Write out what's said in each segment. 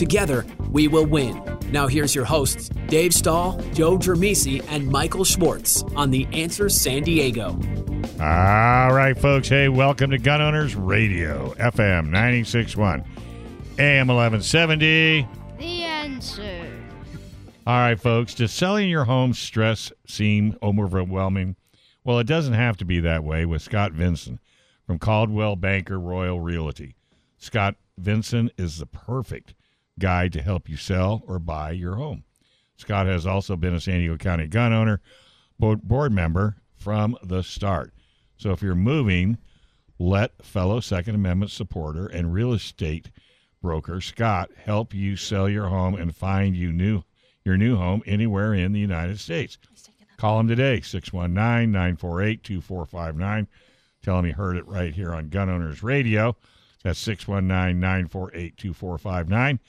Together, we will win. Now, here's your hosts, Dave Stahl, Joe Germisi, and Michael Schwartz on The Answer San Diego. All right, folks. Hey, welcome to Gun Owners Radio, FM 961, AM 1170. The answer. All right, folks. Does selling your home stress seem overwhelming? Well, it doesn't have to be that way with Scott Vinson from Coldwell Banker Royal Realty. Scott Vinson is the perfect guy to help you sell or buy your home. Scott has also been a San Diego County gun owner board member from the start. So if you're moving, let fellow Second Amendment supporter and real estate broker Scott help you sell your home and find you new your new home anywhere in the United States. Call him today, 619 948 2459. Tell him you heard it right here on Gun Owners Radio. That's 619 948 2459.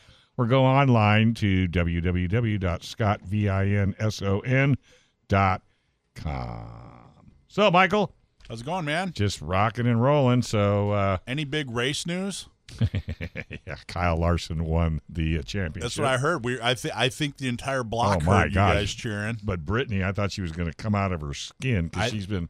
Or go online to www.scottvinson.com. So, Michael, How's it going, man? just rocking and rolling. So, uh, Any big race news? yeah, Kyle Larson won the uh, championship. That's what I heard. We, I think, I think the entire block Oh, my heard you guys cheering. But Brittany, I thought she was going to come out of her skin because she's been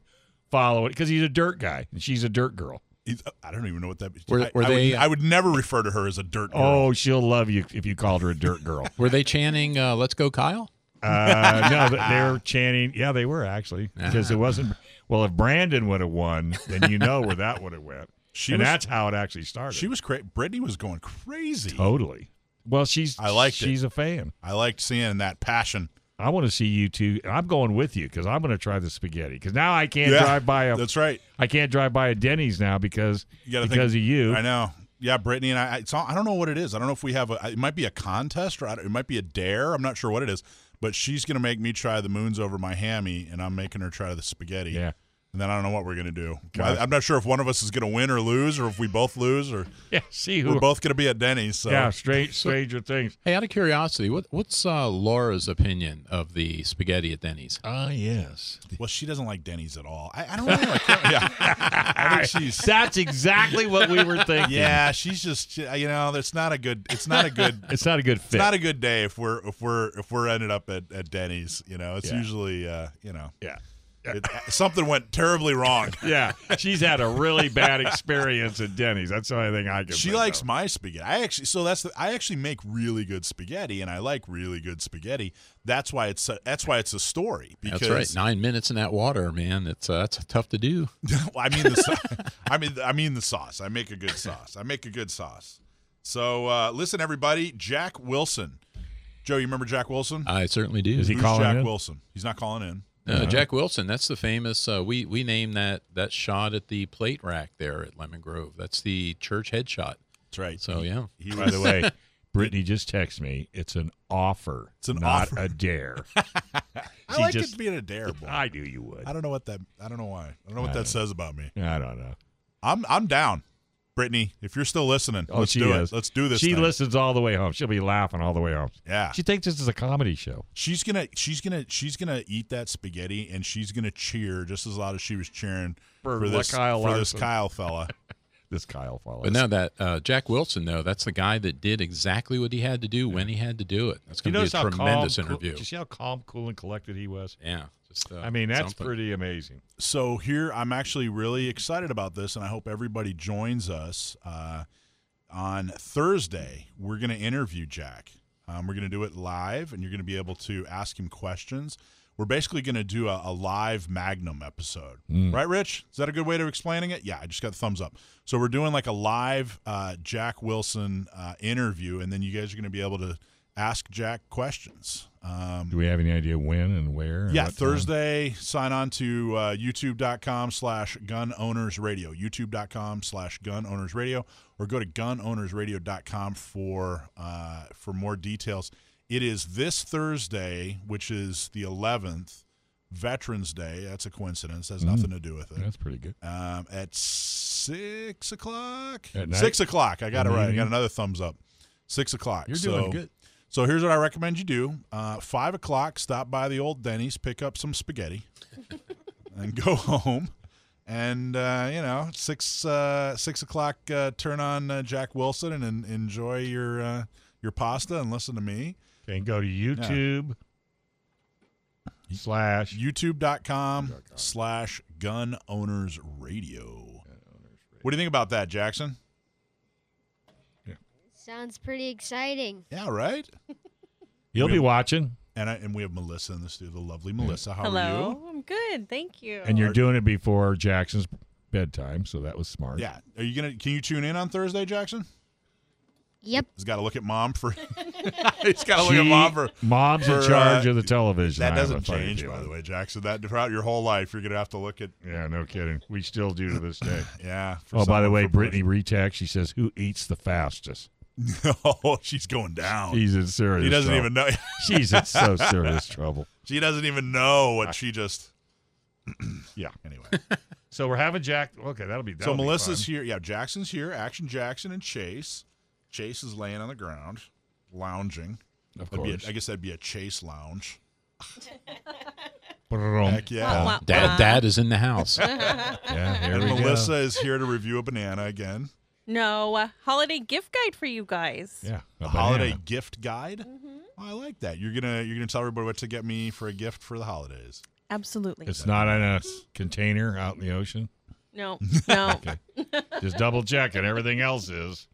following. Because he's a dirt guy and she's a dirt girl. He's- I don't even know what that. Were- I, were I they- Would, I would never refer to her as a dirt girl. Oh, she'll love you if you called her a dirt girl. Were they chanting uh, "Let's go, Kyle"? Uh, no, they they were chanting. Yeah, they were actually because it wasn't. Well, if Brandon would have won, then you know where that would have went. She and was- that's how it actually started. she was crazy. Brittany was going crazy. totally. Well, she's I liked it. she's a fan. I liked seeing that passion. I want to see you two. I'm going with you because I'm going to try the spaghetti. Because now I can't Yeah, drive by a. That's right. I can't drive by a Denny's now because because think, of you. I know. Yeah, Brittany and I. All, I don't know what it is. I don't know if we have a. It might be a contest or it might be a dare. I'm not sure what it is. But she's gonna make me try the moons over my hammy, and I'm making her try the spaghetti. Yeah. And then I don't know what we're gonna do. God. I, I'm not sure if one of us is gonna win or lose, or if we both lose, or Yeah. See who? we're both gonna be at Denny's. So yeah. Strange, stranger things. Hey, out of curiosity, what, what's uh, Laura's opinion of the spaghetti at Denny's? Ah, yes. Well, she doesn't like Denny's at all. I, I don't really like. yeah. I think she's. That's exactly what we were thinking. Yeah, she's just. You know, it's not a good. It's not a good. It's not a good fit. It's not a good day if we're if we're if we're ended up at, at Denny's. You know, it's Yeah. usually uh, you know yeah. It, something went terribly wrong. Yeah, she's had a really bad experience at Denny's. That's the only thing I can. She think likes of. my spaghetti. I actually so that's the, I actually make really good spaghetti, and I like really good spaghetti. That's why it's a, that's why it's a story. Because That's right. Nine minutes in that water, man. It's uh, that's tough to do. I mean the sau- I mean I mean the sauce. I make a good sauce. I make a good sauce. So uh, listen, everybody. Jack Wilson. Joe, you remember Jack Wilson? I certainly do. Is he Who's calling Jack in? Wilson? He's not calling in. Uh, Jack Wilson. That's the famous. Uh, we we named that that shot at the plate rack there at Lemon Grove. That's the church headshot. That's right. So yeah. He By the way, Brittany just texted me. It's an offer. It's an not offer. a dare. I She like just- it being a dare boy. I knew you would. I don't know what that. I don't know why. I don't know what I that don't says about me. I don't know. I'm I'm down, Brittany. If you're still listening, Oh, let's she do is. it. Let's do this. She thing. listens all the way home. She'll be laughing all the way home. Yeah, She thinks this is a comedy show. she's gonna she's gonna she's gonna eat that spaghetti and she's gonna cheer just as loud as she was cheering For for, this Kyle for this Kyle fella. This Kyle follows. But no, that uh, Jack Wilson, though, that's the guy that did exactly what he had to do when he had to do it. That's going to be a tremendous calm, cool- interview. Did you see how calm, cool, and collected he was? yeah. Just, uh, I mean, that's something. pretty amazing. so here I'm actually really excited about this, and I hope everybody joins us uh, on Thursday. We're going to interview Jack. Um, we're going to do it live, and you're going to be able to ask him questions. We're basically going to do a, a live Magnum episode, right, Rich? Is that a good way of explaining it? Yeah, I just got the thumbs up. So we're doing like a live uh, Jack Wilson uh, interview, and then you guys are going to be able to ask Jack questions. Um, Do we have any idea when and where? yeah, what time? Thursday, sign on to uh, youtube.com slash gun owners radio, youtube.com slash gun owners radio, or go to gunownersradio.com for, uh, for more details. It is this Thursday, which is the 11th, Veterans Day. That's a coincidence. Has nothing to do with it. That's pretty good. Um, at six o'clock. At? Six o'clock. I got it right. I got another thumbs up. Six o'clock. You're So- doing good. So here's what I recommend you do. Uh, five o'clock, stop by the old Denny's, pick up some spaghetti, and go home. And uh, you know, six uh, six o'clock, uh, turn on uh, Jack Wilson and, en- enjoy your uh, your pasta and listen to me. Okay, and go to YouTube slash. YouTube.com slash Gun Owners Radio. What do you think about that, Jackson? Sounds pretty exciting. Yeah, right. You'll be watching, And I, and we have Melissa in the studio, the lovely Melissa. How are Hello. you? I'm good. Thank you. and you're doing it before Jackson's bedtime, so that was smart. Yeah. Are you gonna? Can you tune in on Thursday, Jackson? Yep. He's got to look at mom for. he's got to look at mom for. mom's in for, charge uh, of the television. That I have a doesn't funny change, by feeling. the way, Jackson. That throughout your whole life, you're gonna have to look at. Yeah, no kidding. We still do to this day. Yeah. for oh, by the someone way, for Brittany retext. She says, "Who eats the fastest?" oh, she's going down. She's in serious. He doesn't trouble. even know. She's in so serious trouble. she doesn't even know what she just. Yeah. Anyway, So we're having Jack. Okay, that'll be. so that'll be Melissa's fun. here. Yeah, Jackson's here. Action Jackson and Chase. Chase is laying on the ground, lounging. Of That'd course. I guess that'd be a Chase lounge. Ba-dum. Heck yeah. Wah, wah, Dad. Dad is in the house. Yeah, here And we Melissa go. is here to review a banana again. No uh, holiday gift guide for you guys. Yeah, A a holiday gift guide. Mm-hmm. Oh, I like that. You're gonna you're gonna tell everybody what to get me for a gift for the holidays. Absolutely. It's not in a container out in the ocean. no, no. Just double checking. Everything else is.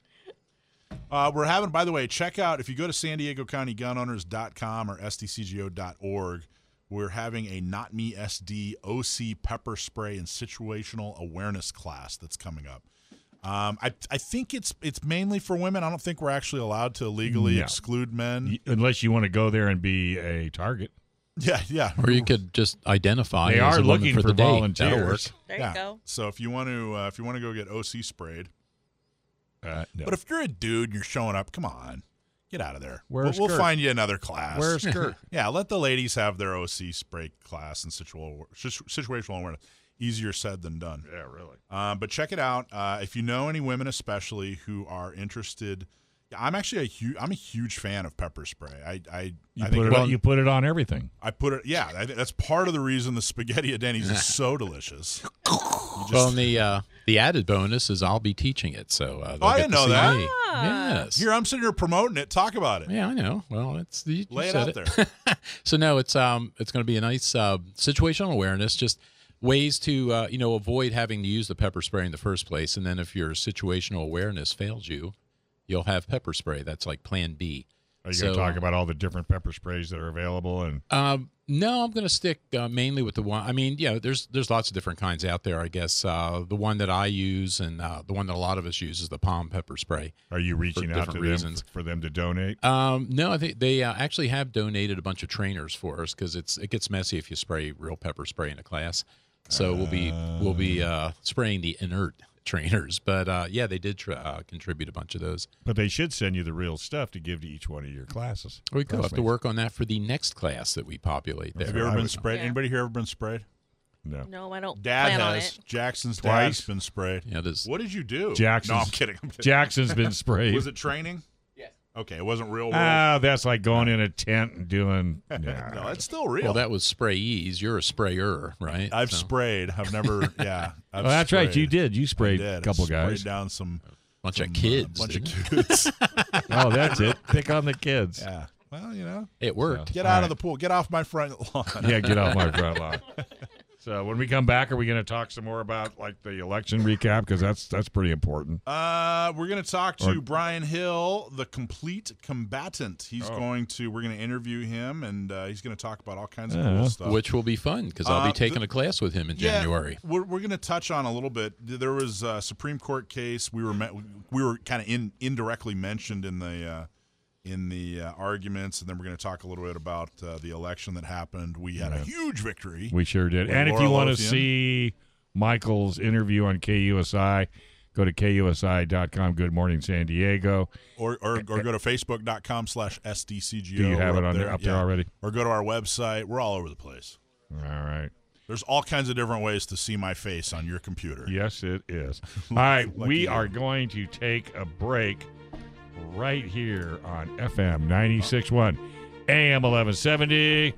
Uh, we're having, by the way, check out if you go to San Diego County Gunowners.com or SDCGO.org. We're having a Not Me SD OC pepper spray and situational awareness class that's coming up. Um, I I think it's it's mainly for women. I don't think we're actually allowed to legally No. exclude men. Unless you want to go there and be a target. Yeah, yeah. or you could just identify They as are a woman looking for, for the day. Work. volunteers. There yeah. you go. So if you want to uh, if you want to go get OC sprayed, Uh, no. but if you're a dude and you're showing up, come on, get out of there. Wear we'll, we'll find you another class. Wear a skirt. Yeah, let the ladies have their OC spray class and situational situational awareness. Easier said than done. yeah, really. Uh, but check it out. Uh, if you know any women, especially who are interested, I'm actually a huge I'm a huge fan of pepper spray. I I, You I put think it on. You put it on everything. I put it. Yeah, I think that's part of the reason the spaghetti at Denny's is so delicious. Just- Well, and the uh, the added bonus is I'll be teaching it, so uh, Oh, I didn't know see that. me. Ah. Yes. here I'm sitting here promoting it. Talk about it. Yeah, I know. Well, it's the you Lay it said out so no, it's um, it's going to be a nice uh, situational awareness, just ways to uh, you know avoid having to use the pepper spray in the first place, and then if your situational awareness fails you, you'll have pepper spray. That's like Plan B. Are you So- going to talk about all the different pepper sprays that are available? And Um, no, I'm going to stick uh, mainly with the one. I mean, yeah, there's there's lots of different kinds out there. I guess uh, the one that I use and uh, the one that a lot of us use is the POM pepper spray. are you reaching out to different them for them to donate? Um, no, I think they uh, actually have donated a bunch of trainers for us because it's it gets messy if you spray real pepper spray in a class. So we'll be we'll be uh, spraying the inert trainers, but uh, yeah, they did tr- uh, contribute a bunch of those. But they should send you the real stuff to give to each one of your classes. We could have to work on that for the next class that we populate there. Have you ever been would- sprayed? Yeah. Anybody here ever been sprayed? No. No, I don't Dad plan on has. it. Jackson's Twice. dad's been sprayed. Yeah, there's What did you do? Jackson's- No, I'm kidding. I'm kidding. Jackson's been sprayed. Was it training? Yes. Okay, it wasn't real world. Ah, that's like going in a tent and doing. no, it's still real. well, that was sprayees. You're a sprayer, right? I've So, sprayed. I've never. Yeah. I've oh, that's right. You did. You sprayed did. a I couple sprayed guys. down some bunch some, of uh, kids. bunch of kids. oh, that's it. Pick on the kids. yeah. Well, you know, it? It worked. get out right. of the pool. Get off my front lawn. Yeah, get off my front lawn. So when we come back, are we going to talk some more about like the election recap? Because that's that's pretty important. Uh, we're going to talk to Or- Brian Hill, the complete combatant. He's Oh. going to. We're going to interview him, and uh, he's going to talk about all kinds of Yeah. cool stuff. Which will be fun because I'll Uh, be taking the- a class with him in Yeah, January. We're, we're going to touch on a little bit. There was a Supreme Court case. We were met, we were kind of in, indirectly mentioned in the uh, in the uh, arguments, and then we're going to talk a little bit about uh, the election that happened. We had a huge victory. We sure did. And if you want to see Michael's interview on KUSI, Go to kusi.com. Good morning, San Diego. Or, or, or go to facebook.com slash SDCGO. Do you have it up on there, up there Yeah. already? Or go to our website. We're all over the place. All right. There's all kinds of different ways to see my face on your computer. Yes, it is. All right, we are going to take a break right here on FM 96.1 AM 1170. The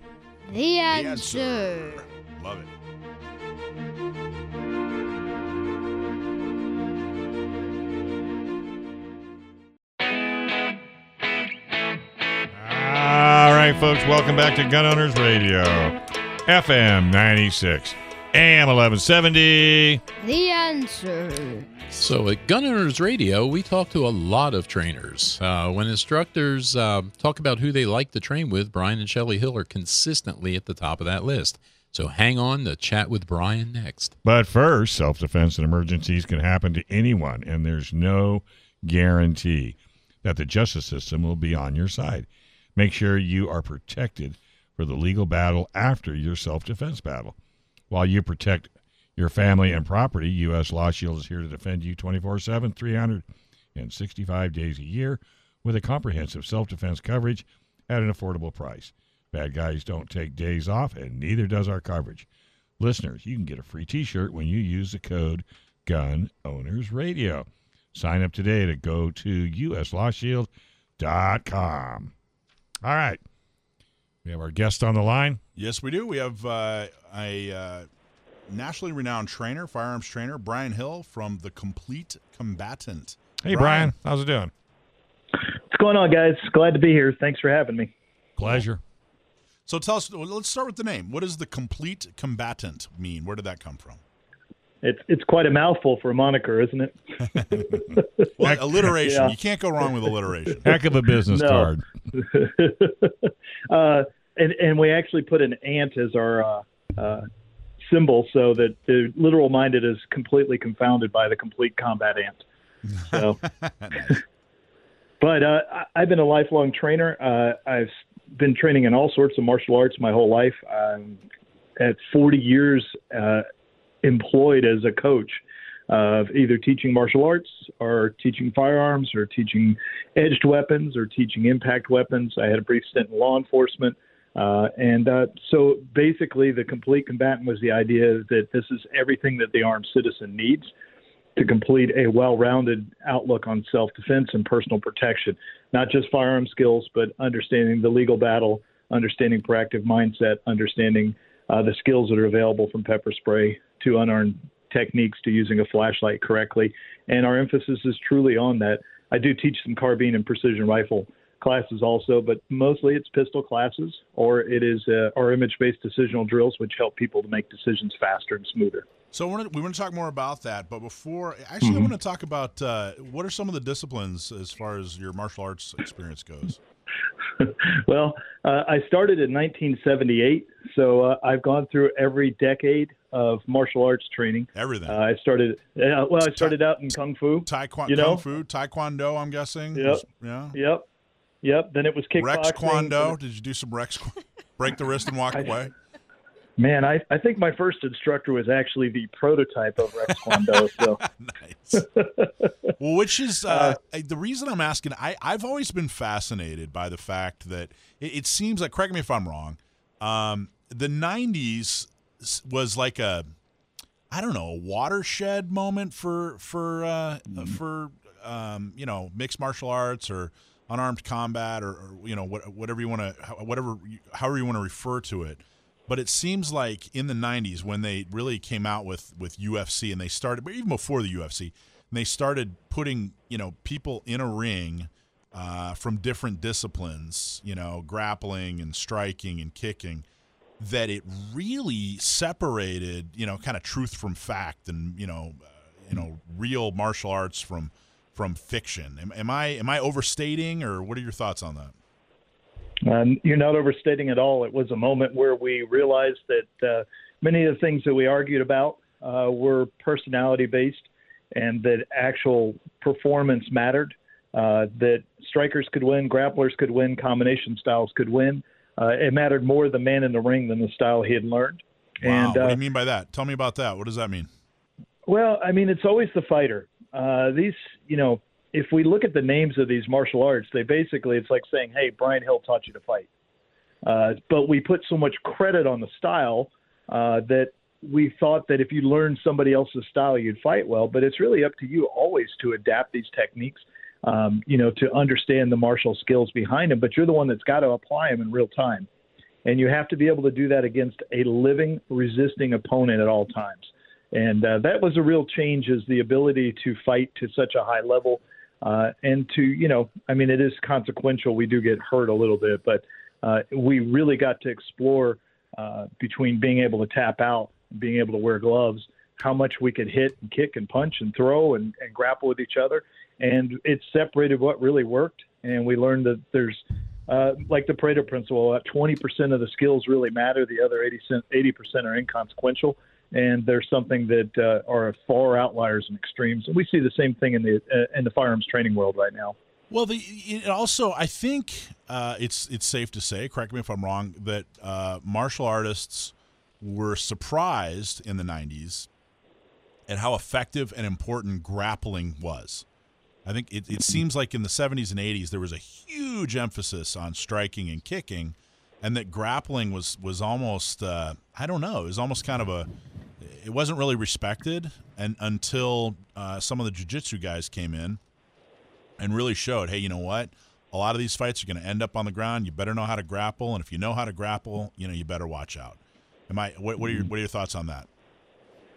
The answer. Love it. All right, folks, welcome back to Gun Owners Radio, FM 96, AM 1170. The answer. So at Gun Owners Radio, we talk to a lot of trainers. Uh, when instructors uh, talk about who they like to train with, Brian and Shelley Hill are consistently at the top of that list. So hang on to chat with Brian next. But first, self defense and emergencies can happen to anyone, and there's no guarantee that the justice system will be on your side. Make sure you are protected for the legal battle after your self defense battle. While you protect your family and property, U.S. Law Shield is here to defend you 24 7, 365 days a year with a comprehensive self defense coverage at an affordable price. Bad guys don't take days off, and neither does our coverage. Listeners, you can get a free t shirt when you use the code Gun Owners Radio. Sign up today to go to uslawshield.com. All right. We have our guest on the line. Yes, we do. We have uh, a uh, nationally renowned trainer, firearms trainer, Brian Hill from The Complete Combatant. Hey, Brian. How's it doing? What's going on, guys? Glad to be here. Thanks for having me. Pleasure. So tell us, let's start with the name. What does The Complete Combatant mean? Where did that come from? It's it's quite a mouthful for a moniker, isn't it? Well, alliteration. Yeah. You can't go wrong with alliteration. Heck of a business No. card. uh, and and we actually put an ant as our uh, uh, symbol, so that the literal minded is completely confounded by the complete combat ant. So, but uh, I've been a lifelong trainer. Uh, I've been training in all sorts of martial arts my whole life. I'm at 40 years uh, employed as a coach of either teaching martial arts or teaching firearms or teaching edged weapons or teaching impact weapons. I had a brief stint in law enforcement. Uh, and uh, so basically, the complete combatant was the idea that this is everything that the armed citizen needs to complete a well rounded outlook on self defense and personal protection, not just firearm skills, but understanding the legal battle, understanding proactive mindset, understanding uh, the skills that are available from pepper spray to unarmed techniques to using a flashlight correctly. And our emphasis is truly on that. I do teach some carbine and precision rifle classes also, but mostly it's pistol classes or it is uh, our image based decisional drills, which help people to make decisions faster and smoother. So we want to, we want to talk more about that, but before, actually, I want to talk about uh, what are some of the disciplines as far as your martial arts experience goes. well, uh, I started in 1978, so uh, I've gone through every decade of martial arts training. Everything. Uh, I started, uh, well, I started out in kung fu. Taekwondo, you know? kung fu, taekwondo. I'm guessing. Yep. Yeah. Yep, yep. Then it was kickboxing. Rex Kwon Do. Did you do some Rex? Break the wrist and walk I- away. Man, I, I think my first instructor was actually the prototype of Rex Kwon Do. So nice. well, which is uh, the reason I'm asking. I I've always been fascinated by the fact that it, it seems like. Correct me if I'm wrong. Um, the '90s was like a, I don't know, a watershed moment for for uh, for um, you know mixed martial arts or unarmed combat or, or you know what, whatever you want to whatever however you want to refer to it. But it seems like in the '90s when they really came out with with UFC and they started, but even before the UFC, they started putting you know people in a ring uh, from different disciplines, you know, grappling and striking and kicking, that it really separated you know kind of truth from fact and you know uh, you know real martial arts from from fiction. Am, am I am I overstating or what are your thoughts on that? Um, you're not overstating at all. It was a moment where we realized that uh, many of the things that we argued about uh, were personality based and that actual performance mattered, uh, that strikers could win, grapplers could win, combination styles could win. Uh, it mattered more the man in the ring than the style he had learned. Wow. And what do uh, you mean by that? Tell me about that. What does that mean? well, I mean, it's always the fighter. uh, these, you know, if we look at the names of these martial arts, they basically it's like saying, "Hey, Brian Hill taught you to fight," uh, but we put so much credit on the style uh, that we thought that if you learned somebody else's style, you'd fight well. But it's really up to you always to adapt these techniques, um, you know, to understand the martial skills behind them. But you're the one that's got to apply them in real time, and you have to be able to do that against a living, resisting opponent at all times. And uh, that was a real change, is the ability to fight to such a high level uh, and to you know, I mean, it is consequential. We do get hurt a little bit, but uh, we really got to explore uh, between being able to tap out being able to wear gloves, how much we could hit and kick and punch and throw and, and grapple with each other, and it separated what really worked. And we learned that there's uh, like the Pareto principle, uh, 20% of the skills really matter. The other 80 percent are inconsequential and there's something that uh, are far outliers and extremes. And we see the same thing in the uh, in the firearms training world right now. Well, the it also I think uh, it's it's safe to say, correct me if I'm wrong, that uh, martial artists were surprised in the '90s at how effective and important grappling was. I think it, it seems like in the 70s and 80s there was a huge emphasis on striking and kicking, and that grappling was was almost uh, I don't know, it was almost kind of a it wasn't really respected and until uh, some of the jiu-jitsu guys came in and really showed hey you know what? A lot of these fights are going to end up on the ground. You better know how to grapple and if you know how to grapple you know you better watch out. Am i what, what are your what are your thoughts on that?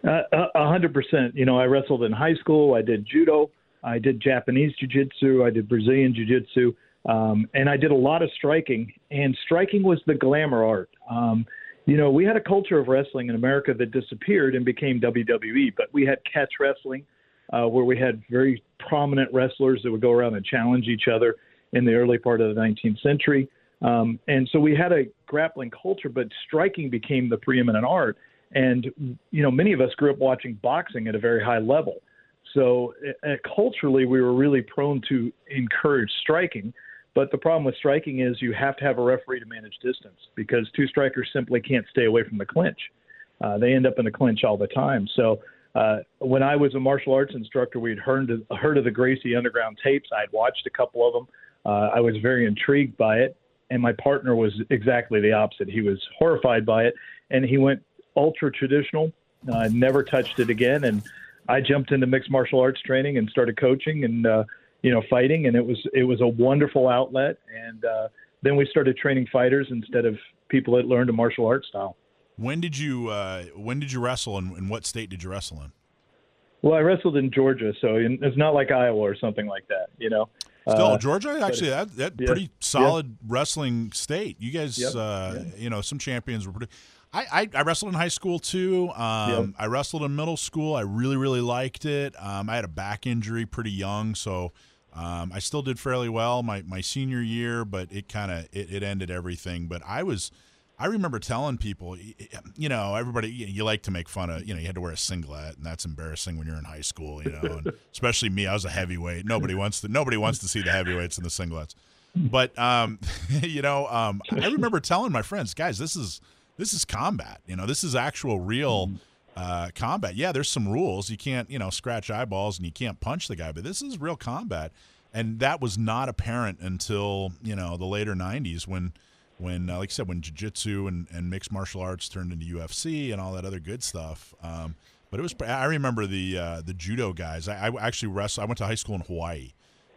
Uh, a hundred percent. You know i wrestled in high school. I did judo. I did japanese jiu-jitsu. I did brazilian jiu-jitsu. Um, and i did a lot of striking and striking was the glamour art. Um, you know, we had a culture of wrestling in America that disappeared and became WWE, but we had catch wrestling, uh, where we had very prominent wrestlers that would go around and challenge each other in the early part of the 19th century. Um, and so we had a grappling culture, but striking became the preeminent art. And, you know, many of us grew up watching boxing at a very high level. So uh, culturally, we were really prone to encourage striking. But the problem with striking is you have to have a referee to manage distance because two strikers simply can't stay away from the clinch. Uh, they end up in the clinch all the time. So uh, when I was a martial arts instructor, we'd heard of, heard of the Gracie Underground tapes. I'd watched a couple of them. Uh, I was very intrigued by it, and my partner was exactly the opposite. He was horrified by it, and he went ultra traditional. Uh, never touched it again, and I jumped into mixed martial arts training and started coaching and uh, you know, fighting, and it was it was a wonderful outlet. And uh, then we started training fighters instead of people that learned a martial arts style. When did you uh, when did you wrestle, and in what state did you wrestle in? Well, I wrestled in Georgia, so it's not like Iowa or something like that, you know. Still, uh, Georgia actually that that yeah, pretty solid wrestling state. You guys, Yep, uh, yeah. you know, some champions were pretty. I, I, I wrestled in high school too. Um, Yep. I wrestled in middle school. I really really liked it. Um, I had a back injury pretty young, so um, I still did fairly well my, my senior year, but it kind of it, it ended everything. But I was. I remember telling people, you know, everybody, you, you like to make fun of, you know, you had to wear a singlet, and that's embarrassing when you're in high school, you know, and especially me. I was a heavyweight. Nobody wants to. Nobody wants to see the heavyweights in the singlets. But um, you know, um, I remember telling my friends, guys, this is this is combat. You know, this is actual real uh, combat. Yeah, there's some rules. You can't, you know, scratch eyeballs and you can't punch the guy, but this is real combat. And that was not apparent until you know the later '90s when when, uh, like I said, when jiu-jitsu and, and mixed martial arts turned into UFC and all that other good stuff. Um, but it was, I remember the uh, the judo guys. I, I actually wrestled. I went to high school in Hawaii,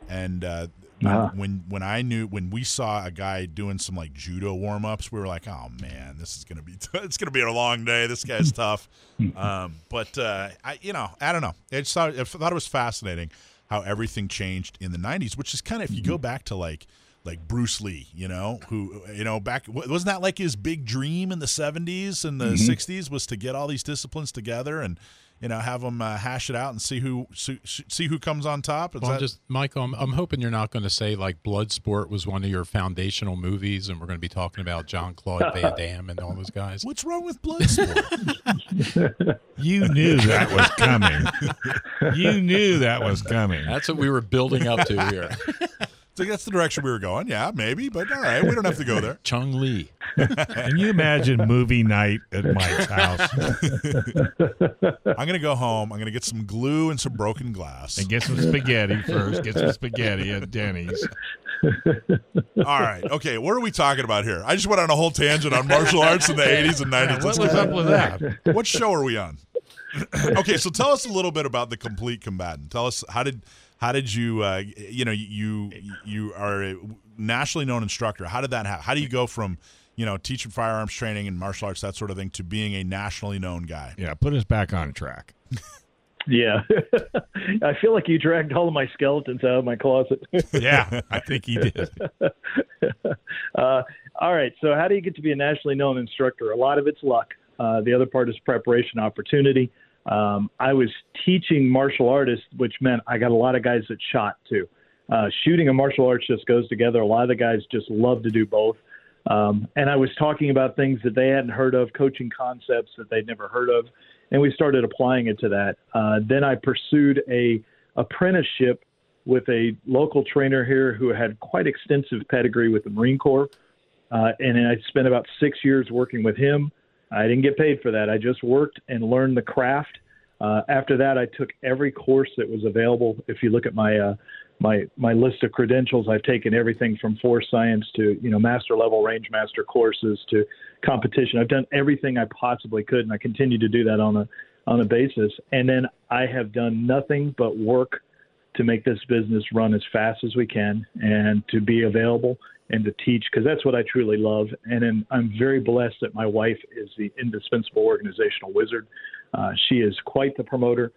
and uh, when, Ah. when when I knew when we saw a guy doing some like judo warm ups, we were like, oh man, this is gonna be it's gonna be a long day. This guy's tough. Um, but uh, I, you know, I don't know. I just thought, I thought it was fascinating how everything changed in the '90s, which is kind of if you go back to like like Bruce Lee, you know, who you know back wasn't that like his big dream in the '70s and the '60s was to get all these disciplines together and you know have them uh, hash it out and see who see, see who comes on top. Is Well, I'm that- just Michael. I'm, I'm hoping you're not going to say like Bloodsport was one of your foundational movies, and we're going to be talking about John Claude Van Damme and all those guys. What's wrong with Bloodsport? You knew that was coming. you knew that was coming. That's what we were building up to here. so that's the direction we were going. Yeah, maybe, but all right, we don't have to go there. Chong Li. Can you imagine movie night at Mike's house I'm gonna go home. I'm gonna get some glue and some broken glass. and get some spaghetti first? Get some spaghetti at Denny's. All right. Okay. What are we talking about here? I just went on a whole tangent on martial arts in the 80s and 90s. What was up with that? What show are we on? okay, so tell us a little bit about the complete combatant. Tell us how did how did you uh, you know you you are a nationally known instructor. How did that happen? How do you go from you know teaching firearms training and martial arts that sort of thing to being a nationally known guy? Yeah, put us back on track. Yeah. I feel like you dragged all of my skeletons out of my closet. Yeah, I think he did. uh, all right. So, how do you get to be a nationally known instructor? A lot of it's luck. Uh, the other part is preparation, opportunity. Um, I was teaching martial artists, which meant I got a lot of guys that shot too. Uh, shooting and martial arts just goes together. A lot of the guys just love to do both. Um, and I was talking about things that they hadn't heard of, coaching concepts that they'd never heard of, and we started applying it to that. Uh, then I pursued a apprenticeship with a local trainer here who had quite extensive pedigree with the Marine Corps. Uh, and I spent about six years working with him. I didn't get paid for that. I just worked and learned the craft. Uh, after that, I took every course that was available. If you look at my uh, my my list of credentials, I've taken everything from force science to you know master level range master courses to competition. I've done everything I possibly could, and I continue to do that on a on a basis. And then I have done nothing but work to make this business run as fast as we can and to be available and to teach because that's what I truly love. And then I'm very blessed that my wife is the indispensable organizational wizard. Uh, she is quite the promoter.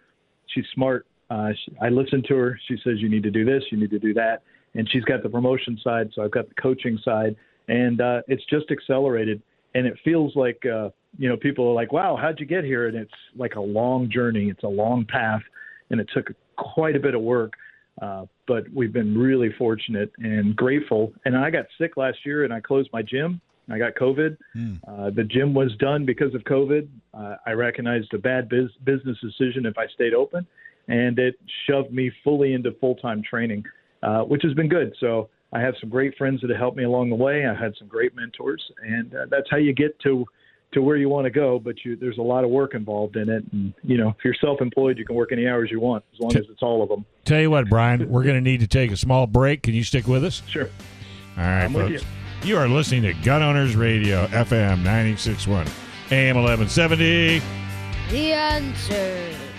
She's smart. Uh, she, I listen to her. She says, You need to do this, you need to do that. And she's got the promotion side, so I've got the coaching side. And uh, it's just accelerated. And it feels like, uh, you know, people are like, Wow, how'd you get here? And it's like a long journey, it's a long path. And it took quite a bit of work. Uh, but we've been really fortunate and grateful. And I got sick last year and I closed my gym. I got COVID. Uh, the gym was done because of COVID. Uh, I recognized a bad biz- business decision if I stayed open, and it shoved me fully into full time training, uh, which has been good. So I have some great friends that have helped me along the way. I had some great mentors, and uh, that's how you get to to where you want to go. But you, there's a lot of work involved in it, and you know, if you're self-employed, you can work any hours you want as long as it's all of them. Tell you what, Brian, we're going to need to take a small break. Can you stick with us? Sure. All right, I'm with folks. You. are listening to Gun Owners Radio, FM 961, AM 1170. The answer.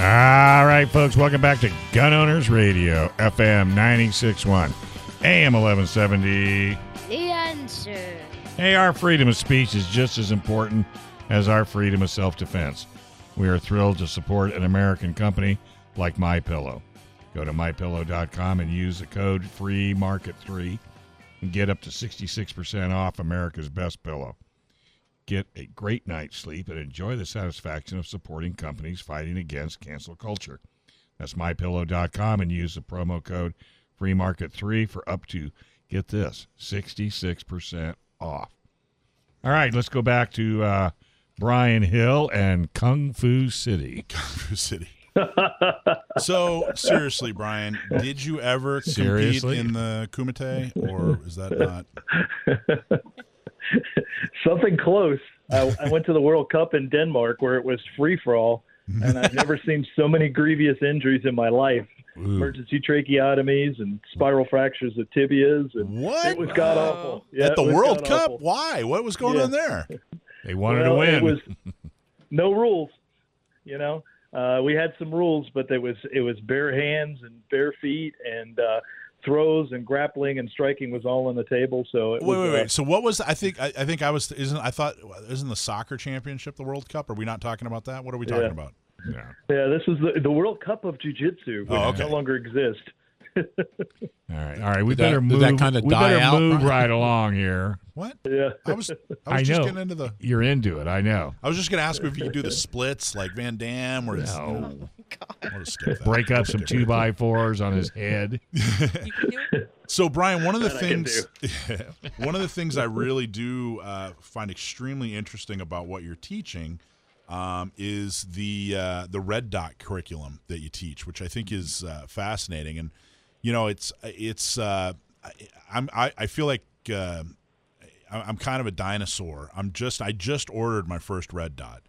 All right, folks, welcome back to Gun Owners Radio, FM 961, AM 1170. The answer. Hey, our freedom of speech is just as important as our freedom of self defense. We are thrilled to support an American company like My Pillow. Go to mypillow.com and use the code FREEMARKET3 and get up to 66% off America's best pillow. Get a great night's sleep and enjoy the satisfaction of supporting companies fighting against cancel culture. That's mypillow.com and use the promo code FREEMARKET3 for up to, get this, 66% off. All right, let's go back to uh, Brian Hill and Kung Fu City. Kung Fu City. so seriously, Brian, did you ever compete Seriously? in the Kumite, or is that not? Something close. I, I went to the World Cup in Denmark where it was free for all, and I've never seen so many grievous injuries in my life. Emergency tracheotomies and spiral fractures of tibias, and What? it was god awful. Yeah, At the World Cup? god-awful. Why? What was going Yeah. on there? They wanted Well, to win. It was no rules. You know, uh, we had some rules, but there was it was bare hands and bare feet and uh, throws and grappling and striking was all on the table. So it Wait, was, wait, uh, wait. So what was? I think. I, I think I was. Isn't I thought? Isn't the soccer championship the World Cup? Are we not talking about that? What are we talking Yeah. about? Yeah. Yeah, this was the, the World Cup of Jiu-Jitsu, which Oh, okay. no longer exists. All right, all right. We Did better did move. that kinda we die better out, move Brian? right along here. What? Yeah. I was. I was I just know. getting into the. You're into it. I know. I was just going to ask you if you could do the splits like Van Damme, or it's, No. I'll just skip that. Break up some two by fours on his head. You can do it. So Brian, one of the That things, one of the things I really do uh, find extremely interesting about what you're teaching um, is the uh, the red dot curriculum that you teach, which I think is uh, fascinating. And you know, it's it's uh, I, I'm I, I feel like uh, I- I'm kind of a dinosaur. I'm just I just ordered my first red dot.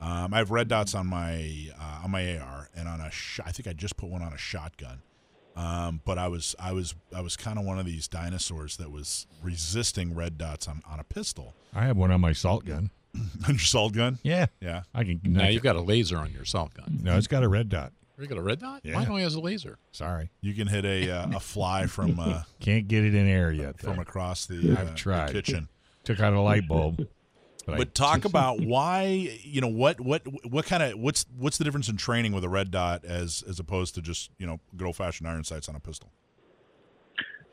Um, I have red dots on my uh, on my AR and on a sh- I think I just put one on a shotgun. Um, but I was I was I was kind of one of these dinosaurs that was resisting red dots on, on a pistol. I have one on my salt gun. on your salt gun? Yeah, Yeah. I can. Now you've got a laser on your salt gun. no, it's got a red dot. You got a red dot? Yeah. Mine only has a laser. Sorry, You can hit a uh, a fly from uh, can't get it in air yet. from though. across the, uh, I've tried. the kitchen. Took out a light bulb. I- But talk about why you know what what what kind of what's what's the difference in training with a red dot as as opposed to just you know good old fashioned iron sights on a pistol.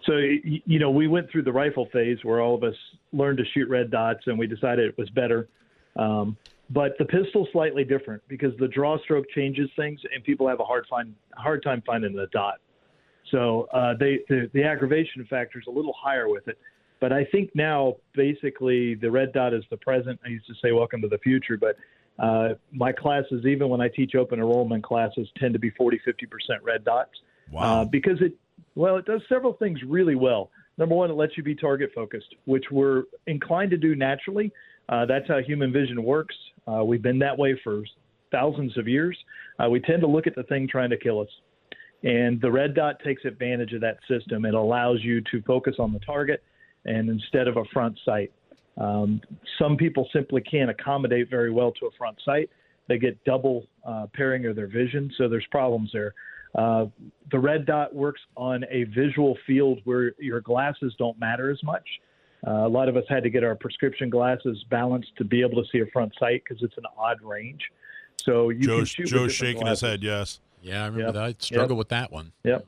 So you know, we went through the rifle phase where all of us learned to shoot red dots, and we decided it was better. Um, but the pistol's slightly different because the draw stroke changes things, and people have a hard find hard time finding the dot. So uh, they the, the aggravation factor is a little higher with it. But I think now basically the red dot is the present. I used to say welcome to the future, but uh, my classes, even when I teach open enrollment classes, tend to be 40, 50% red dots Wow. uh, because it well it does several things really well. Number one, it lets you be target focused, which we're inclined to do naturally. Uh, that's how human vision works. Uh, we've been that way for thousands of years. Uh, we tend to look at the thing trying to kill us, and the red dot takes advantage of that system. It allows you to focus on the target, and instead of a front sight. Um, some people simply can't accommodate very well to a front sight. They get double uh, pairing of their vision, so there's problems there. Uh, the red dot works on a visual field where your glasses don't matter as much. Uh, a lot of us had to get our prescription glasses balanced to be able to see a front sight because it's an odd range. So you can Joe's shoot with Joe's different shaking glasses. his head. Yes. Yeah, I remember Yep. that. I struggled with that one. Yep.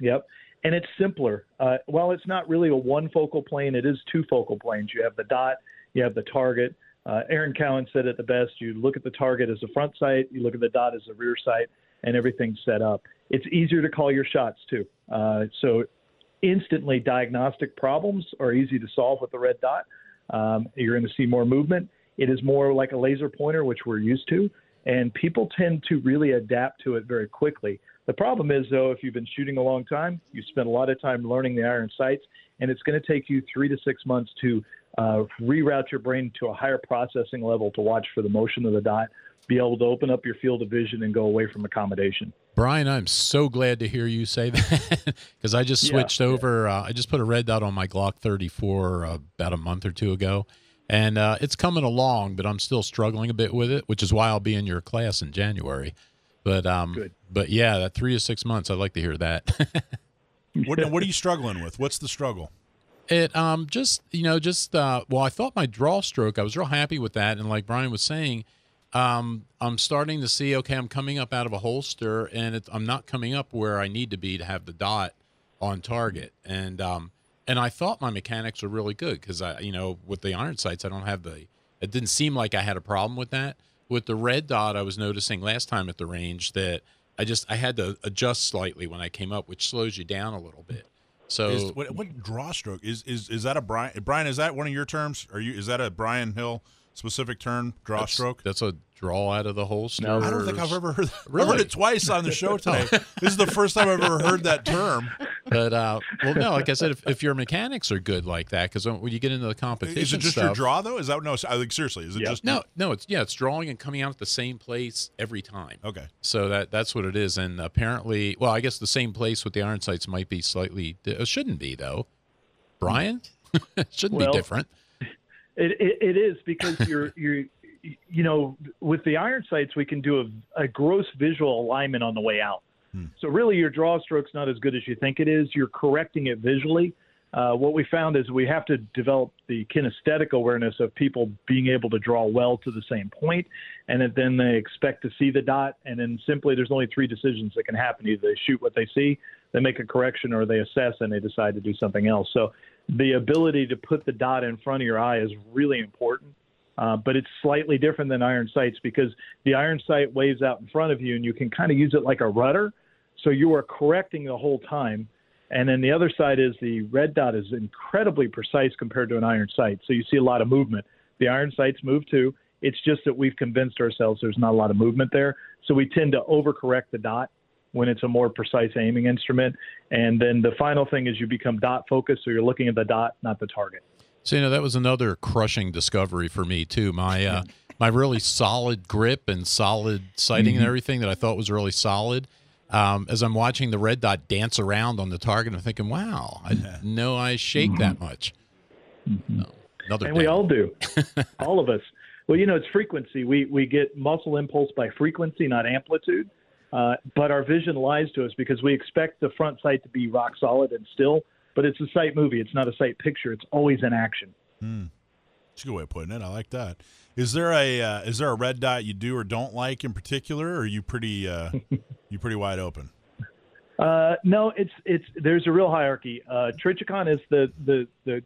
Yep. And it's simpler. Uh, while it's not really a one focal plane, it is two focal planes. You have the dot, you have the target. Uh, Aaron Cowan said it the best. You look at the target as a front sight, you look at the dot as a rear sight, and everything's set up. It's easier to call your shots, too. Uh, so instantly diagnostic problems are easy to solve with the red dot. Um, you're going to see more movement. It is more like a laser pointer, which we're used to, and people tend to really adapt to it very quickly. The problem is, though, if you've been shooting a long time, you spend a lot of time learning the iron sights, and it's going to take you three to six months to uh, reroute your brain to a higher processing level to watch for the motion of the dot, be able to open up your field of vision and go away from accommodation. Brian, I'm so glad to hear you say that because I just switched yeah. over. Uh, I just put a red dot on my Glock 34 uh, about a month or two ago, and uh, it's coming along, but I'm still struggling a bit with it, which is why I'll be in your class in January. But um, Good. but yeah, that three to six months, I'd like to hear that. What what are you struggling with? What's the struggle? It um just you know just uh well I thought my draw stroke I was real happy with that and like Brian was saying um I'm starting to see okay I'm coming up out of a holster and I'm not coming up where I need to be to have the dot on target and um and I thought my mechanics were really good because I you know with the iron sights I don't have the it didn't seem like I had a problem with that with the red dot I was noticing last time at the range that I just I had to adjust slightly when I came up which slows you down a little bit so Is, what, what draw stroke is is is that a Brian Brian? Is that one of your terms? Are you is that a Brian Hill specific term? Draw That's- stroke. That's a draw out of the holster. No. I don't think I've ever heard. That. I Really? heard it twice on the show today. this is the first time I've ever heard that term. But uh, well, no, like I said, if, if your mechanics are good like that, because when you get into the competition, Is it just your draw though? Is that no? I think seriously. Is it Yeah. just No, no, it's yeah, it's drawing and coming out at the same place every time. Okay. So that that's what it is, and apparently, well, I guess the same place with the iron sights might be slightly. It shouldn't be though. Brian, shouldn't Well, be different. It, it, it is because you're you're you know with the iron sights we can do a, a gross visual alignment on the way out. So really your draw stroke's not as good as you think it is. You're correcting it visually. Uh, what we found is we have to develop the kinesthetic awareness of people being able to draw well to the same point, and that then they expect to see the dot. And then simply, there's only three decisions that can happen: either they shoot what they see, they make a correction, or they assess and they decide to do something else. So the ability to put the dot in front of your eye is really important. Uh, but it's slightly different than iron sights because the iron sight waves out in front of you and you can kind of use it like a rudder. So you are correcting the whole time. And then the other side is the red dot is incredibly precise compared to an iron sight. So you see a lot of movement. The iron sights move too. It's just that we've convinced ourselves there's not a lot of movement there. So we tend to overcorrect the dot when it's a more precise aiming instrument. And then the final thing is you become dot focused. So you're looking at the dot, not the target. So you know that was another crushing discovery for me too. My uh, my really solid grip and solid sighting and everything that I thought was really solid. Um, as I'm watching the red dot dance around on the target, I'm thinking, "Wow, I know I shake that much." No, another and we all do, all of us. Well, you know, it's frequency. We we get muscle impulse by frequency, not amplitude. Uh, but our vision lies to us because we expect the front sight to be rock solid and still. But it's a sight movie. It's not a sight picture. It's always in action. That's a good way of putting it. I like that. Is there a uh, is there a red dot you do or don't like in particular, or are you pretty uh, you pretty wide open? Uh, no, it's it's there's a real hierarchy. Uh, Trijicon is the the the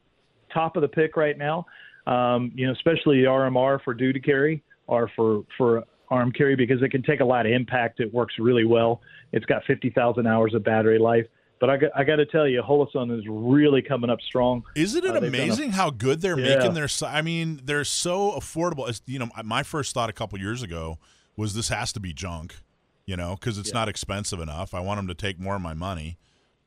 top of the pick right now. Um, you know, especially the RMR for duty carry or for for arm carry because it can take a lot of impact. It works really well. It's got 50,000 hours of battery life. But I got, I got to tell you, Holosun is really coming up strong. Isn't it Uh, they've a- amazing how good they're Yeah. making their? I mean, they're so affordable. It's, you know, my first thought a couple years ago was this has to be junk, you know, because it's not expensive enough. I want them to take more of my money.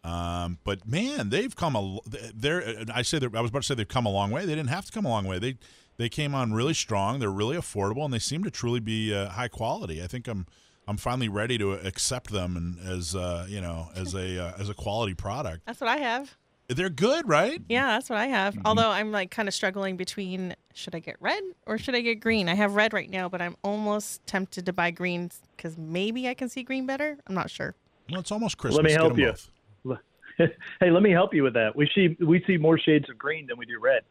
Um, but man, they've come a. They're. I say that I was about to say they've come a long way. They didn't have to come a long way. They they came on really strong. They're really affordable, and they seem to truly be uh, high quality. I think I'm I'm finally ready to accept them and as uh, you know as a uh, as a quality product. That's what I have. They're good, right? Yeah, that's what I have. Although I'm like kind of struggling between should I get red or should I get green? I have red right now, but I'm almost tempted to buy green because maybe I can see green better. I'm not sure. Well, it's almost Christmas. Let me Get help 'em you. both. hey, let me help you with that. We see we see more shades of green than we do red.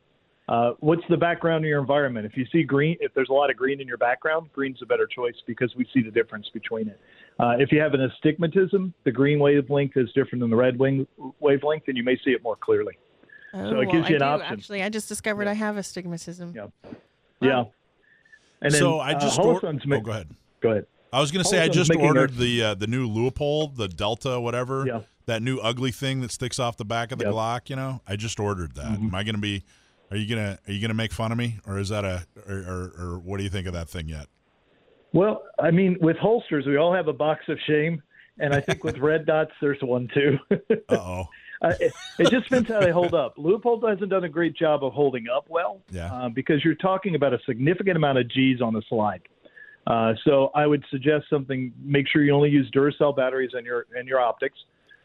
Uh, what's the background of your environment? If you see green, if there's a lot of green in your background, green's a better choice because we see the difference between it. Uh, if you have an astigmatism, the green wavelength is different than the red wing wavelength, and you may see it more clearly. Oh, So it well, gives you I an do, option. Actually, I just discovered I have astigmatism. Yeah. Yeah. And then so I just uh, or- Holosun's oh, go ahead. Go ahead. I was going to say I just ordered a- the uh, the new Leupold, the Delta, whatever. Yeah. That new ugly thing that sticks off the back of the Yep. Glock. You know, I just ordered that. Mm-hmm. Am I going to be? Are you gonna Are you gonna make fun of me, or is that a or, or, or what do you think of that thing yet? Well, I mean, with holsters, we all have a box of shame, and I think with red dots, there's one too. Oh. Uh, it, it just depends how they hold up. Leupold hasn't done a great job of holding up well Yeah. uh, because you're talking about a significant amount of G's on the slide. Uh, so I would suggest something. Make sure you only use Duracell batteries in your in your optics.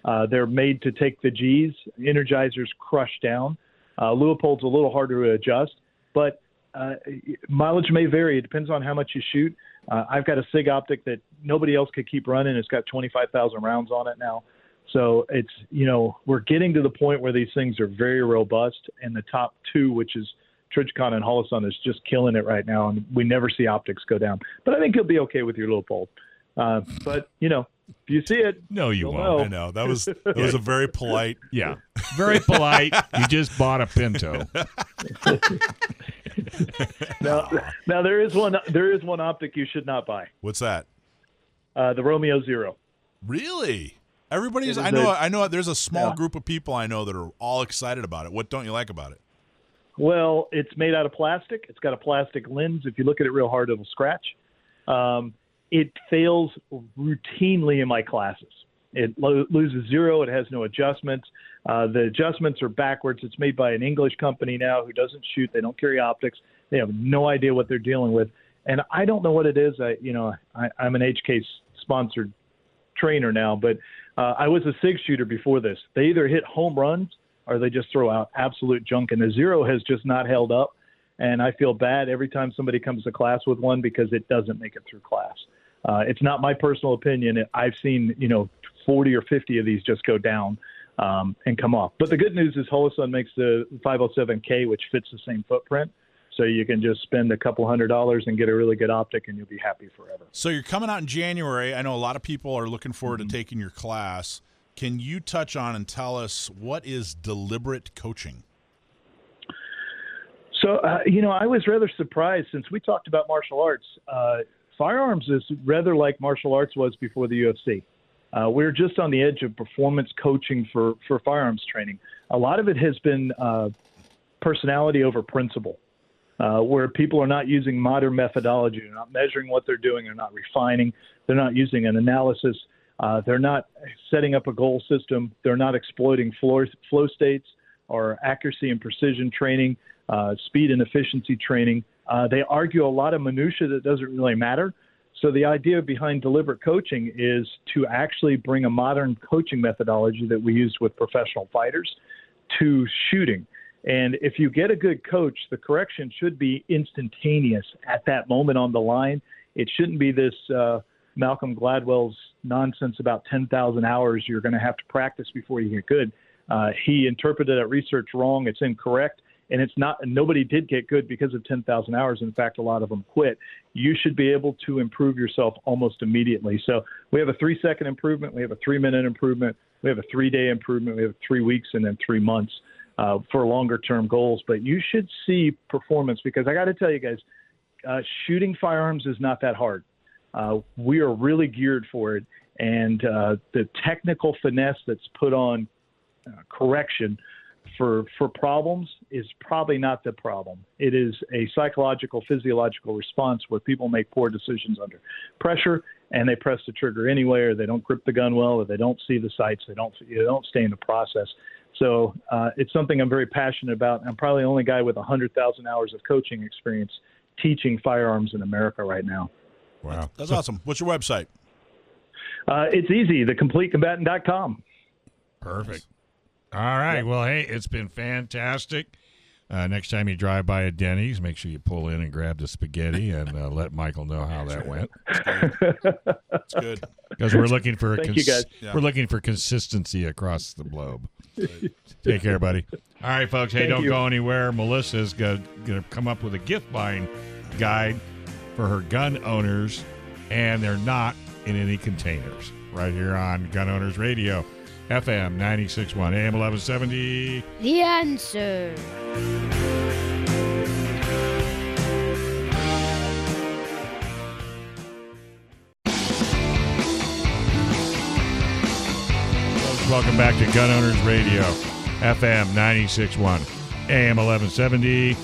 Uh, they're made to take the G's. Energizers crush down. Uh, Leupold's a little harder to adjust, but uh, mileage may vary. It depends on how much you shoot. Uh, I've got a Sig optic that nobody else could keep running. It's got 25,000 rounds on it now. So it's, you know, we're getting to the point where these things are very robust. And the top two, which is Trijicon and Holosun, is just killing it right now. And we never see optics go down. But I think you'll be okay with your Leupold. Uh, but, you know, if you see it, No, you You'll won't. know. I know that was that was a very polite. Yeah. Very polite. you just bought a Pinto. now, now there is one there is one optic you should not buy. What's that? Uh, the Romeo Zero. Really? Everybody's. It is I know. a- I know. There's a small Yeah. group of people I know that are all excited about it. What don't you like about it? Well, it's made out of plastic. It's got a plastic lens. If you look at it real hard, it'll scratch. Um, it fails routinely in my classes. It lo- loses zero. It has no adjustments. Uh, the adjustments are backwards. It's made by an English company now who doesn't shoot. They don't carry optics. They have no idea what they're dealing with. And I don't know what it is. I, you know, I, I'm an HK sponsored trainer now, but uh, I was a SIG shooter before this. They either hit home runs or they just throw out absolute junk. And the zero has just not held up. And I feel bad every time somebody comes to class with one because it doesn't make it through class. Uh, it's not my personal opinion. I've seen, you know, 40 or 50 of these just go down um, and come off. But the good news is Holosun makes the 507K, which fits the same footprint. So you can just spend a couple hundred dollars and get a really good optic, and you'll be happy forever. So you're coming out in January. I know a lot of people are looking forward to taking your class. Can you touch on and tell us what is deliberate coaching? So, uh, you know, I was rather surprised since we talked about martial arts. Uh, firearms is rather like martial arts was before the UFC. Uh, we're just on the edge of performance coaching for, for firearms training. A lot of it has been uh, personality over principle. uh, where people are not using modern methodology, they're not measuring what they're doing, they're not refining, they're not using an analysis, uh, they're not setting up a goal system, they're not exploiting flow, flow states or accuracy and precision training, uh, speed and efficiency training. Uh, they argue a lot of minutia that doesn't really matter. So the idea behind deliberate coaching is to actually bring a modern coaching methodology that we use with professional fighters to shooting. And if you get a good coach, the correction should be instantaneous at that moment on the line. It shouldn't be this uh, Malcolm Gladwell's nonsense about 10,000 hours you're going to have to practice before you get good. Uh, he interpreted that research wrong. It's incorrect. And it's not, nobody did get good because of 10,000 hours. In fact, a lot of them quit. You should be able to improve yourself almost immediately. So we have a three second improvement, we have a three minute improvement, we have a three day improvement, we have three weeks, and then three months uh, for longer term goals. But you should see performance because I got to tell you guys, uh, shooting firearms is not that hard. Uh, we are really geared for it, and uh, the technical finesse that's put on uh, correction for for problems is probably not the problem. It is a psychological, physiological response where people make poor decisions under pressure, and they press the trigger anyway, or they don't grip the gun well, or they don't see the sights, they don't they don't stay in the process. So uh, it's something I'm very passionate about. I'm probably the only guy with 100,000 hours of coaching experience teaching firearms in America right now. Wow. That's awesome. What's your website? Uh, it's easy, thecompletecombatant.com. Perfect. All right. Well, hey, it's been fantastic. Uh, next time you drive by a Denny's, make sure you pull in and grab the spaghetti and uh, let Michael know how that went. It's good. Because we're looking for a Thank you, guys. Yeah. we're looking for consistency across the globe. Take care, buddy. All right, folks. Hey, Thank don't you. go anywhere. Melissa's going to come up with a gift buying guide for her gun owners, and they're not in any containers. Right here on Gun Owners Radio, FM 96.1, AM 1170. The answer. Welcome back to Gun Owners Radio, FM 96.1, AM 1170. The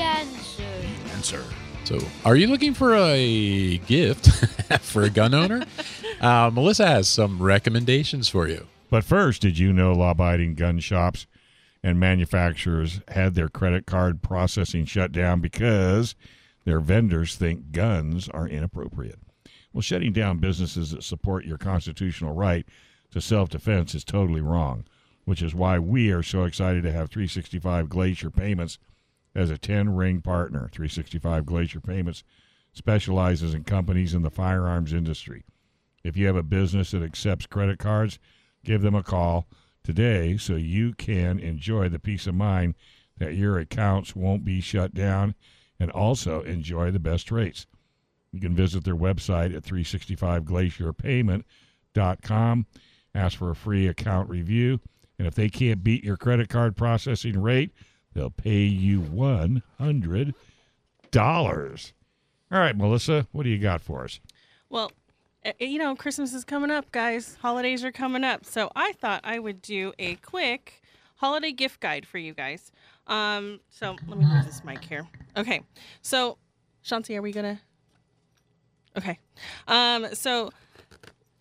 answer. The Answer. So, are you looking for a gift for a gun owner? uh, Melissa has some recommendations for you. But first, did you know law abiding gun shops and manufacturers had their credit card processing shut down because their vendors think guns are inappropriate? Well, shutting down businesses that support your constitutional right to self defense is totally wrong, which is why we are so excited to have 365 Glacier Payments as a 10 ring partner. 365 Glacier Payments specializes in companies in the firearms industry. If you have a business that accepts credit cards, give them a call today so you can enjoy the peace of mind that your accounts won't be shut down and also enjoy the best rates. You can visit their website at 365glacierpayment.com, ask for a free account review, and if they can't beat your credit card processing rate, they'll pay you $100. All right, Melissa, what do you got for us? Well, you know, Christmas is coming up, guys. Holidays are coming up. So I thought I would do a quick holiday gift guide for you guys. Um, so let me move this mic here. Okay. So, Shanti, are we going to? Okay. Um, so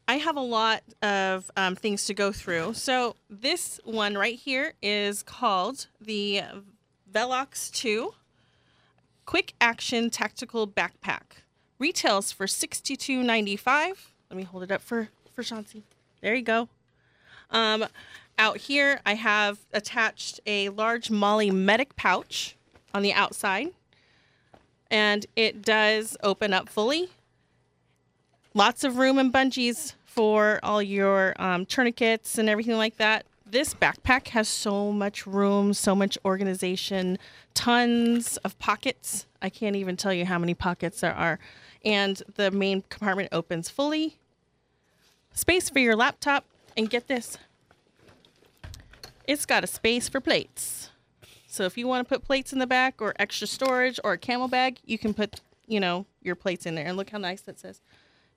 I have a lot of um, things to go through. So this one right here is called the Velox 2 Quick Action Tactical Backpack. Retails for $62.95. Let me hold it up for, for Shanti. There you go. Um, out here, I have attached a large MOLLE Medic pouch on the outside, and it does open up fully. Lots of room and bungees for all your um, tourniquets and everything like that. This backpack has so much room, so much organization, tons of pockets. I can't even tell you how many pockets there are. And the main compartment opens fully. Space for your laptop. And get this it's got a space for plates. So if you want to put plates in the back or extra storage or a CamelBak, you can put, you know, your plates in there. And look how nice that says.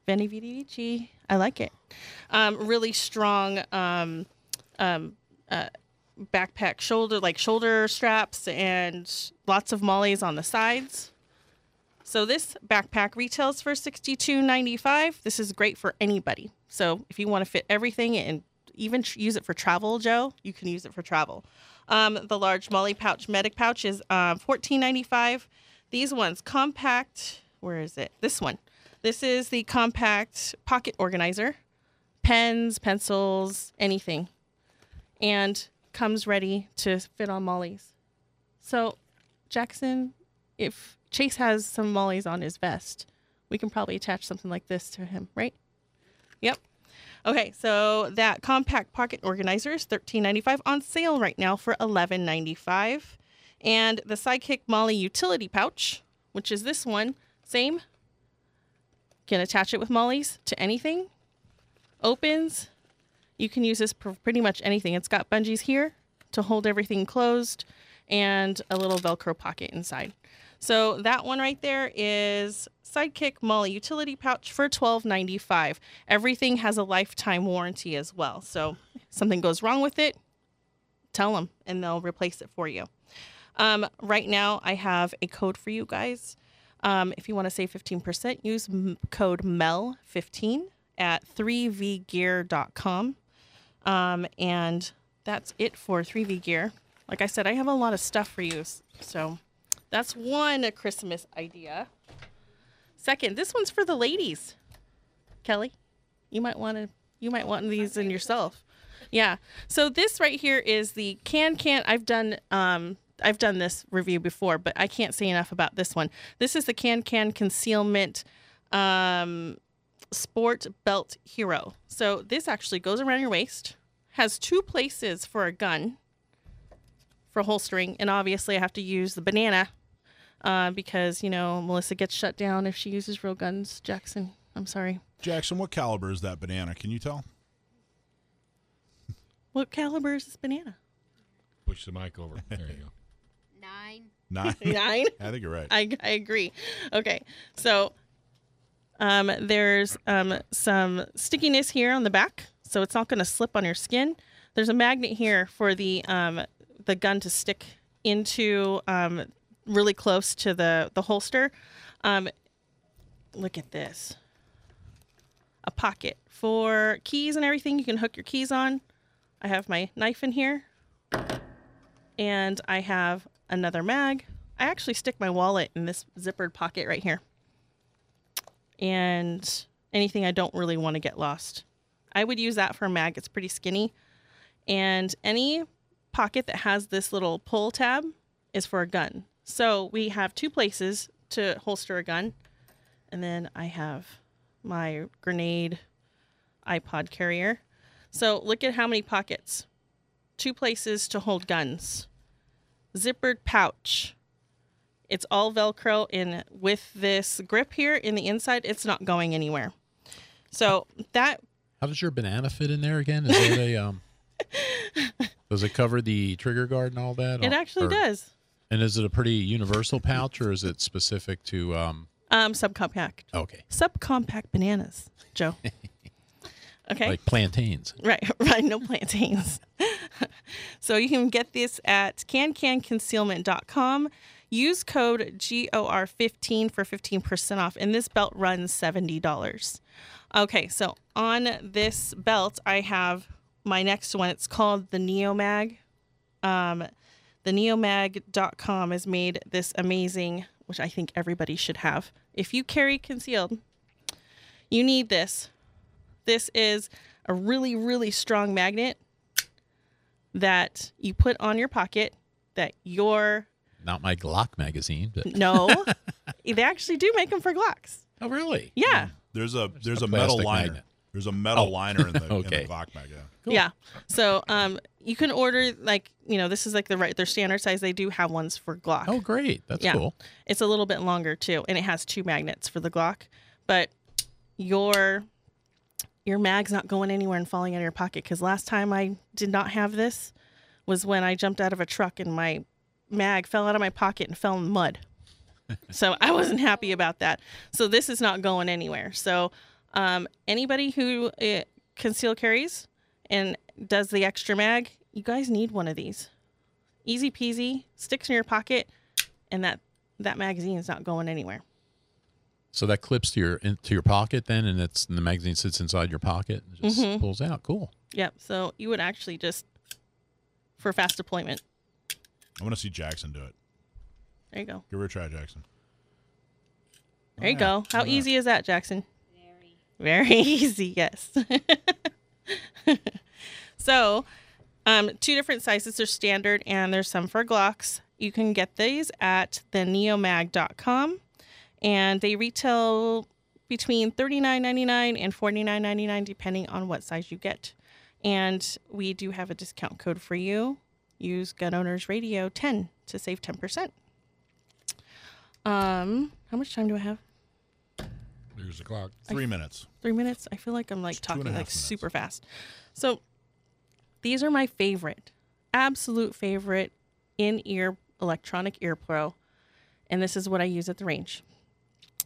Veni Vidi Vici. I like it. Um, really strong um, um, uh, backpack shoulder like shoulder straps and lots of mollies on the sides. So this backpack retails for $62.95. This is great for anybody. So if you want to fit everything and even tr- use it for travel, Joe, you can use it for travel. Um, the large MOLLE pouch medic pouch is um, $14.95. These ones compact. Where is it? This one. This is the compact pocket organizer. Pens, pencils, anything, and comes ready to fit on Molly's. So, Jackson, if Chase has some mollies on his vest, we can probably attach something like this to him, right? Yep. Okay, so that compact pocket organizer is $13.95 on sale right now for $11.95. And the Sidekick MOLLE utility pouch, which is this one, same. Can attach it with mollies to anything. Opens. You can use this for pretty much anything. It's got bungees here to hold everything closed and a little Velcro pocket inside. So that one right there is Sidekick MOLLE utility pouch for $12.95. Everything has a lifetime warranty as well. So if something goes wrong with it, tell them and they'll replace it for you. Um, right now, I have a code for you guys. Um, if you want to save 15%, use m- code MEL15 at 3vgear.com. Um, and that's it for 3V Gear. Like I said, I have a lot of stuff for you. So that's one Christmas idea. Second, this one's for the ladies. Kelly, you might want to you might want these in yourself. Yeah. So this right here is the can can I've done um I've done this review before, but I can't say enough about this one. This is the can can concealment um sport belt hero. So this actually goes around your waist, has two places for a gun for holstering, and obviously I have to use the banana uh, because you know Melissa gets shut down if she uses real guns. Jackson, I'm sorry. Jackson, what caliber is that banana? Can you tell? What caliber is this banana? Push the mic over. There you go. Nine. Nine. Nine. I think you're right. I, I agree. Okay, so um, there's um, some stickiness here on the back, so it's not going to slip on your skin. There's a magnet here for the um, the gun to stick into um, really close to the the holster. Um, look at this, a pocket for keys and everything. You can hook your keys on. I have my knife in here, and I have another mag. I actually stick my wallet in this zippered pocket right here. And anything I don't really want to get lost. I would use that for a mag. It's pretty skinny. And any pocket that has this little pull tab is for a gun. So we have two places to holster a gun. And then I have my grenade iPod carrier. So look at how many pockets. Two places to hold guns zippered pouch. It's all Velcro in with this grip here in the inside. It's not going anywhere. So that How does your banana fit in there again? Is that a um? does it cover the trigger guard and all that? it Or- actually or- does. And is it a pretty universal pouch, or is it specific to um? Um, subcompact, Okay, subcompact bananas, Joe. Okay. like plantains. Right, right. No plantains. so you can get this at cancanconcealment.com. Use code GOR15 for 15% off, and this belt runs $70. Okay, so on this belt, I have my next one. It's called the Neomag. Um, the neomag.com has made this amazing, which I think everybody should have. If you carry concealed, you need this. This is a really, really strong magnet that you put on your pocket that your Not my Glock magazine, but no, they actually do make them for Glocks. oh really? Yeah, hmm. There's a there's a a, metal plastic liner. magnet. There's a metal Oh. liner in the, in the Glock mag. Yeah. yeah. So um, you can order like you know this is like the right their standard size. They do have ones for Glock. Oh great, that's Yeah. cool. It's a little bit longer too, and it has two magnets for the Glock. But your your mag's not going anywhere and falling out of your pocket. Because last time I did not have this was when I jumped out of a truck and my mag fell out of my pocket and fell in mud. so I wasn't happy about that. So this is not going anywhere. So um, anybody who uh, conceal carries and does the extra mag, you guys need one of these. Easy peasy, sticks in your pocket, and that that magazine is not going anywhere. So that clips to your into your pocket then, and it's and the magazine sits inside your pocket and just Mhm. pulls out. Cool. Yep. So you would actually just for fast deployment. I want to see Jackson do it. There you go. Give her a try, Jackson. There you yeah. go. How Why not? easy is that, Jackson? Very. Easy, yes. so, um, two different sizes. There's standard and there's some for Glocks. You can get these at the neomag.com and they retail between $39.99 and $49.99 depending on what size you get. And we do have a discount code for you. Use Gun Owners Radio 10 to save 10%. Um, how much time do I have? There's the clock. Three minutes. three minutes. I feel like I'm like a talking like minutes. super fast. So these are my favorite, absolute favorite in ear electronic ear pro. And this is what I use at the range.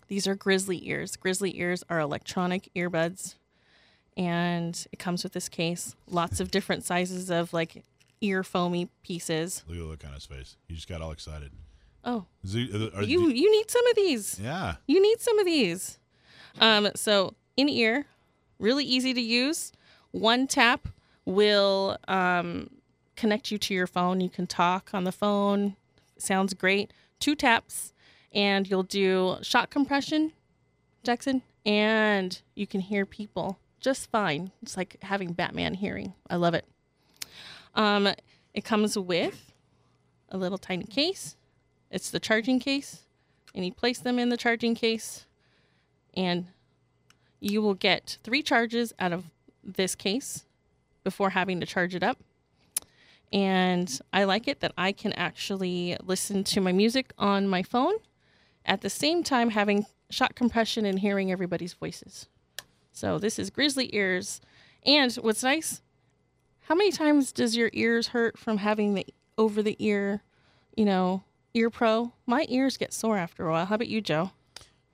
These are grizzly ears. Grizzly ears are electronic earbuds. And it comes with this case. Lots of different sizes of like ear foamy pieces. Look at the look on his face. He just got all excited. Oh, uh, are, are you you need some of these. yeah. You need some of these. Um, so in ear, really easy to use. One tap will um, connect you to your phone. You can talk on the phone. Sounds great. Two taps, and you'll do shot compression, Jackson, and you can hear people just fine. It's like having Batman hearing. I love it. Um, it comes with a little tiny case. It's the charging case and you place them in the charging case and you will get three charges out of this case before having to charge it up. And i like it that i can actually listen to my music on my phone at the same time having shot compression and hearing everybody's voices. So this is grizzly ears. And what's nice how many times does your ears hurt from having the over the ear you know ear pro? My ears get sore after a while. How about you joe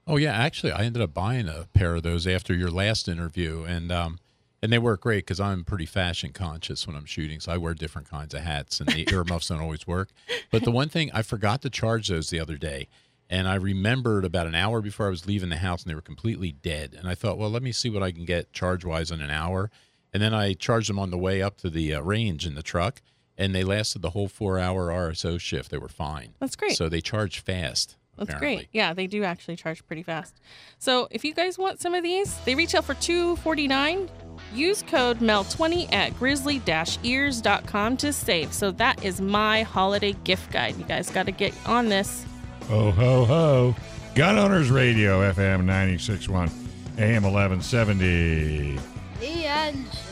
Oh yeah, actually, I ended up buying a pair of those after your last interview, and um, and they work great because I'm pretty fashion conscious when I'm shooting, so I wear different kinds of hats, and the earmuffs don't always work. But the one thing I forgot to charge those the other day, and I remembered about an hour before I was leaving the house, and they were completely dead. And I thought, well, let me see what I can get charge wise in an hour, and then I charged them on the way up to the uh, range in the truck, and they lasted the whole four hour RSO shift. They were fine. That's great. So they charge fast. That's apparently. great. Yeah, they do actually charge pretty fast. So if you guys want some of these, they retail for two forty nine. Use code MEL20 at grizzly-ears.com to save. So that is my holiday gift guide. You guys got to get on this. Ho, ho, ho. Gun Owners Radio, FM 961, AM 1170. The answer.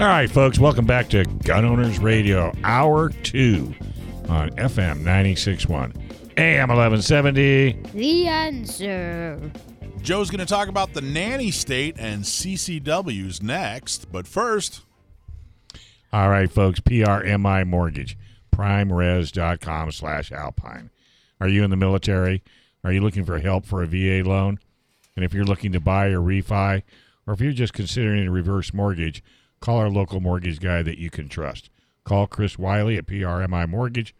All right, folks, welcome back to Gun Owners Radio, Hour 2 on FM 961, AM 1170. The answer. Joe's going to talk about the nanny state and CCWs next, but first, All right, folks, PRMI Mortgage, primeres.com slash alpine. Are you in the military? Are you looking for help for a VA loan? And if you're looking to buy or refi, or if you're just considering a reverse mortgage, call our local mortgage guy that you can trust. Call Chris Wiley at PRMI Mortgage,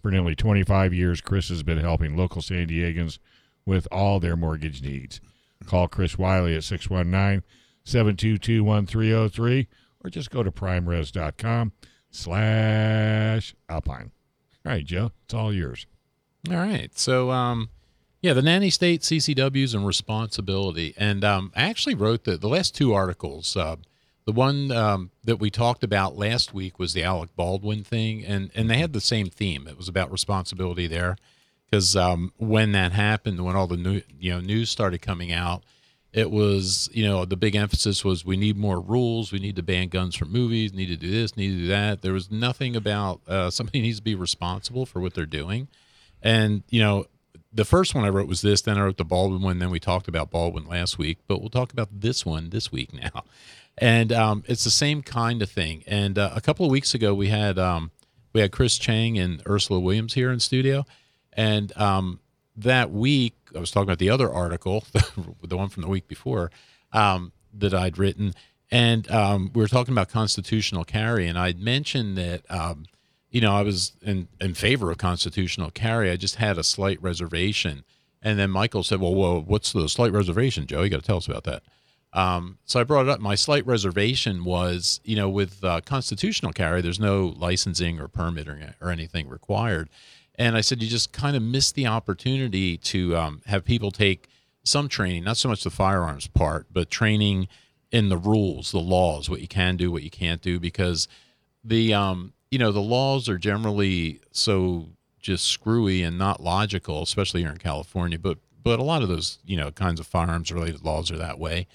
For nearly 25 years, Chris has been helping local San Diegans with all their mortgage needs. Call Chris Wiley at 619 722 1303 or just go to primeres.com slash alpine. All right, Joe, it's all yours. All right. So, um, yeah, the nanny state, CCWs, and responsibility. And um, I actually wrote the, the last two articles. Uh, the one um, that we talked about last week was the Alec Baldwin thing, and, and they had the same theme. It was about responsibility there, because um, when that happened, when all the new you know news started coming out, it was you know the big emphasis was we need more rules, we need to ban guns from movies, need to do this, need to do that. There was nothing about uh, somebody needs to be responsible for what they're doing, and you know the first one I wrote was this. Then I wrote the Baldwin one. Then we talked about Baldwin last week, but we'll talk about this one this week now. And um, it's the same kind of thing. And uh, a couple of weeks ago, we had um, we had Chris Chang and Ursula Williams here in studio, and um, that week I was talking about the other article, the one from the week before um, that I'd written, and um, we were talking about constitutional carry, and I'd mentioned that um, you know, I was in, in favor of constitutional carry. I just had a slight reservation. And then Michael said, well, well what's the slight reservation, Joe? You got to tell us about that. Um, so I brought it up. My slight reservation was, you know, with uh, constitutional carry, there's no licensing or permitting or anything required. And I said, you just kind of miss the opportunity to um, have people take some training, not so much the firearms part, but training in the rules, the laws, what you can do, what you can't do, because the um, you know, the laws are generally so just screwy and not logical, especially here in California. But but a lot of those you know kinds of firearms related laws are that way,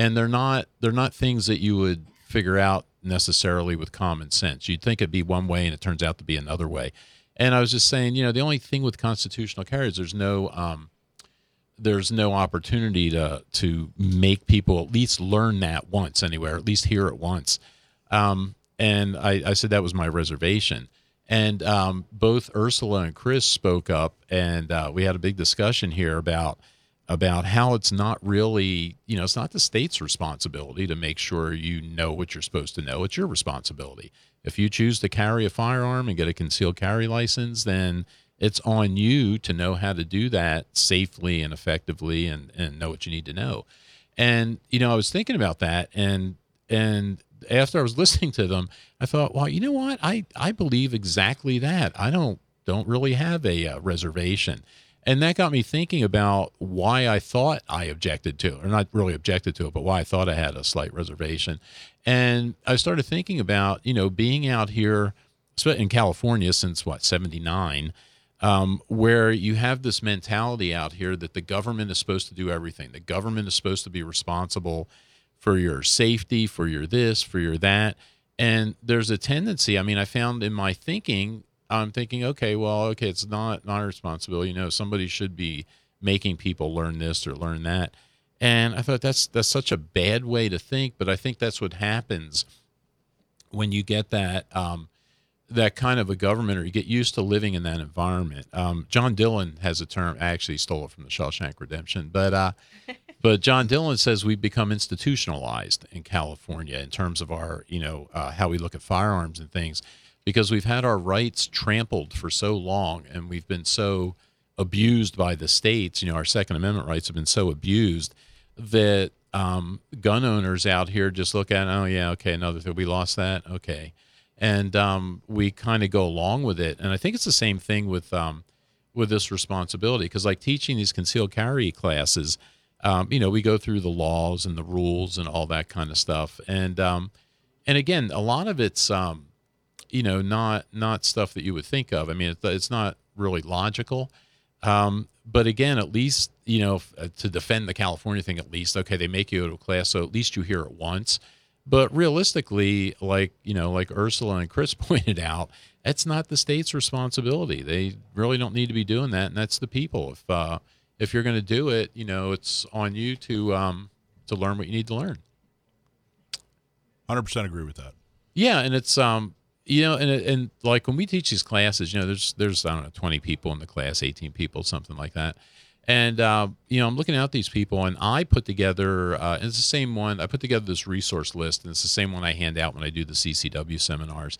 and they're not they're not things that you would figure out necessarily with common sense. You'd think it'd be one way, and it turns out to be another way. And I was just saying, you know, the only thing with constitutional carry is there's no um, there's no opportunity to to make people at least learn that once anywhere, at least hear it once. Um, and I, I said that was my reservation. And um, both Ursula and Chris spoke up, and uh, we had a big discussion here about about how it's not really, you know, it's not the state's responsibility to make sure you know what you're supposed to know. It's your responsibility. If you choose to carry a firearm and get a concealed carry license, then it's on you to know how to do that safely and effectively and, and know what you need to know. And, you know, I was thinking about that and and after I was listening to them, I thought, well, you know what? I, I believe exactly that. I don't don't really have a uh, reservation. And that got me thinking about why I thought I objected to, or not really objected to it, but why I thought I had a slight reservation. And I started thinking about, you know, being out here in California since what, 79, um, where you have this mentality out here that the government is supposed to do everything. The government is supposed to be responsible for your safety, for your this, for your that. And there's a tendency, I mean, I found in my thinking, I'm thinking, okay, well, okay, it's not not a responsibility. You know, somebody should be making people learn this or learn that. And I thought that's that's such a bad way to think, but I think that's what happens when you get that um, that kind of a government or you get used to living in that environment. Um, John Dillon has a term. I actually stole it from the Shawshank Redemption, but uh, but John Dillon says we've become institutionalized in California in terms of our, you know, uh, how we look at firearms and things, because we've had our rights trampled for so long, and we've been so abused by the states. You know, our Second Amendment rights have been so abused that um, gun owners out here just look at, oh yeah, okay, another thing, we lost that, okay, and um, we kind of go along with it. And I think it's the same thing with um, with this responsibility, because like teaching these concealed carry classes um, you know, we go through the laws and the rules and all that kind of stuff. And um, and again, a lot of it's um, you know not not stuff that you would think of. I mean, it's, it's not really logical. Um, but again, at least you know uh, to defend the California thing. At least, okay, they make you go to class, so at least you hear it once. But realistically, like you know, like Ursula and Chris pointed out, it's not the state's responsibility. They really don't need to be doing that, and that's the people. If uh, if you're going to do it, you know, it's on you to um, to learn what you need to learn. Hundred percent agree with that. Yeah, and it's um, you know, and and like when we teach these classes, you know, there's there's I don't know, 20 people in the class, 18 people, something like that. And uh, you know, I'm looking at these people, and I put together. Uh, it's the same one. I put together this resource list, and it's the same one I hand out when I do the CCW seminars.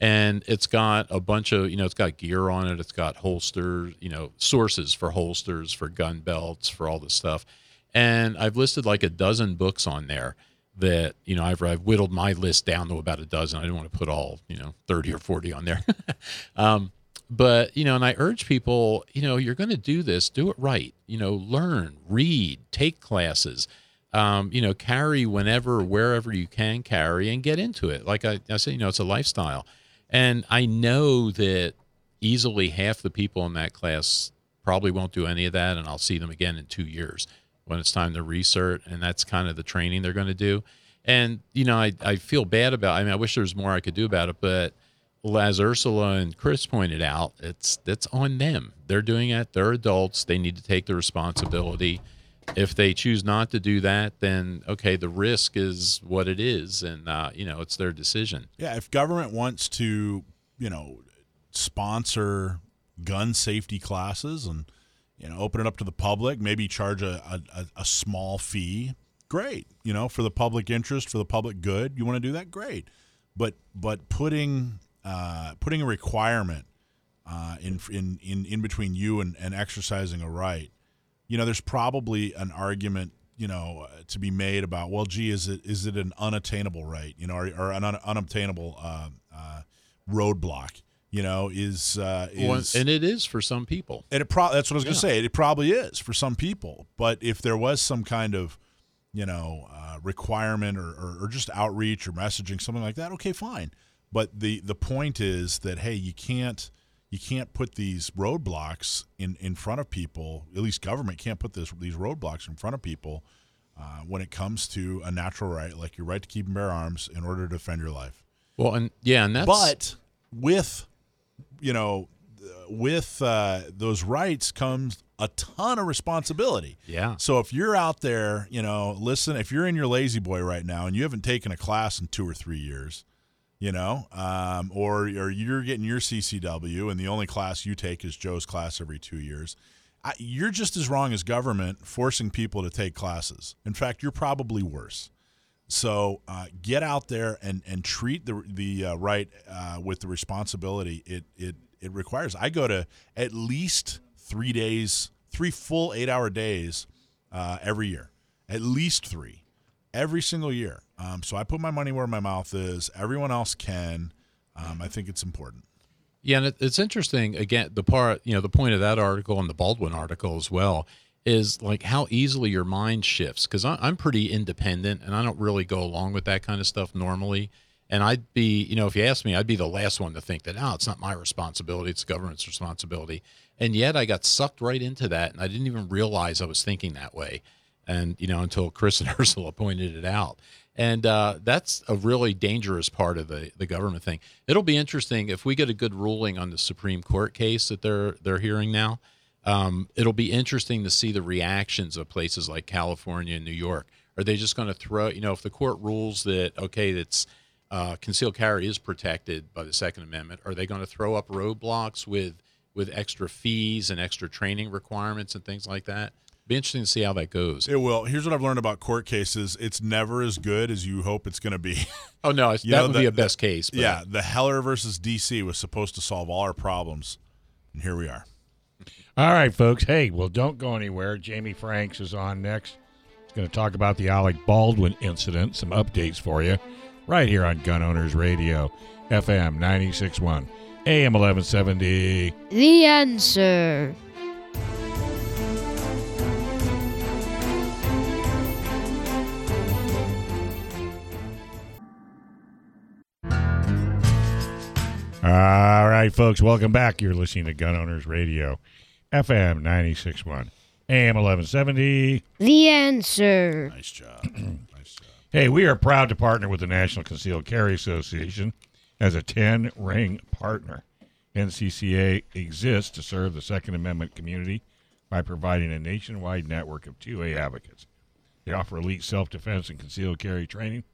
and it's got a bunch of you know it's got gear on it. It's got holsters, you know, sources for holsters, for gun belts, for all this stuff. And I've listed like a dozen books on there that you know I've, I've whittled my list down to about a dozen. I didn't want to put all you know thirty or forty on there. um, but you know, and I urge people, you know, you're going to do this, do it right. You know, learn, read, take classes. Um, you know, carry whenever, wherever you can carry, and get into it. Like I, I said, you know, it's a lifestyle, and I know that easily half the people in that class probably won't do any of that, and I'll see them again in two years when it's time to recert, and that's kind of the training they're going to do. And you know, I I feel bad about. I mean, I wish there was more I could do about it, but as Ursula and Chris pointed out, it's that's on them. They're doing it. They're adults. They need to take the responsibility. If they choose not to do that, then okay, the risk is what it is, and uh, you know it's their decision. Yeah, if government wants to, you know, sponsor gun safety classes and you know open it up to the public, maybe charge a, a, a small fee. Great, you know, for the public interest, for the public good. You want to do that? Great, but but putting uh, putting a requirement uh, in, in in in between you and, and exercising a right, you know, there's probably an argument, you know, uh, to be made about, well, gee, is it is it an unattainable right, you know, or, or an un, unobtainable uh, uh, roadblock, you know, is uh, is and it is for some people. And it pro- that's what I was going to Yeah. say. It probably is for some people, but if there was some kind of you know uh, requirement or, or, or just outreach or messaging something like that okay fine but the the point is that hey you can't you can't put these roadblocks in in front of people at least government can't put this these roadblocks in front of people uh, when it comes to a natural right like your right to keep and bear arms in order to defend your life Well, and yeah, and that's but with you know with uh, those rights comes a ton of responsibility yeah, so if you're out there, you know, listen, if you're in your La-Z-Boy right now and you haven't taken a class in two or three years, you know, um, or or you're getting your CCW and the only class you take is Joe's class every two years, I, you're just as wrong as government forcing people to take classes. In fact, you're probably worse. So uh, get out there and and treat the the uh, right uh, with the responsibility it it it requires. I go to at least three days, three full eight hour days uh, every year, at least three, every single year. Um, so I put my money where my mouth is. Everyone else can. Um, I think it's important. Yeah, and it's interesting. Again, the part you know, the point of that article and the Baldwin article as well is like how easily your mind shifts. Because I'm pretty independent, and I don't really go along with that kind of stuff normally. And I'd be, you know, if you ask me, I'd be the last one to think that, oh, it's not my responsibility; it's the government's responsibility. And yet, I got sucked right into that, and I didn't even realize I was thinking that way. And you know, until Chris and Ursula pointed it out and uh, that's a really dangerous part of the, the government thing. It'll be interesting if we get a good ruling on the Supreme Court case that they're they're hearing now. Um, it'll be interesting to see the reactions of places like California and New York. Are they just going to throw? You know, if the court rules that okay, that's uh, concealed carry is protected by the Second Amendment, are they going to throw up roadblocks with with extra fees and extra training requirements and things like that? Be interesting to see how that goes. It will. Here's what I've learned about court cases: it's never as good as you hope it's going to be. Oh no, it's, that know, would the- be a best case. But yeah, the Heller versus DC was supposed to solve all our problems, and here we are. All right, folks. Hey, well, don't go anywhere. Jamie Franks is on next. He's going to talk about the Alec Baldwin incident, some updates for you, right here on Gun Owners Radio, FM 96.1, AM 1170. The answer. All right, folks. Welcome back. You're listening to Gun Owners Radio, FM 96.1, AM 1170. The answer. Nice job. nice job. Hey, we are proud to partner with the National Concealed Carry Association as a 10 ring partner. NCCA exists to serve the Second Amendment community by providing a nationwide network of 2A advocates. They offer elite self defense and concealed carry training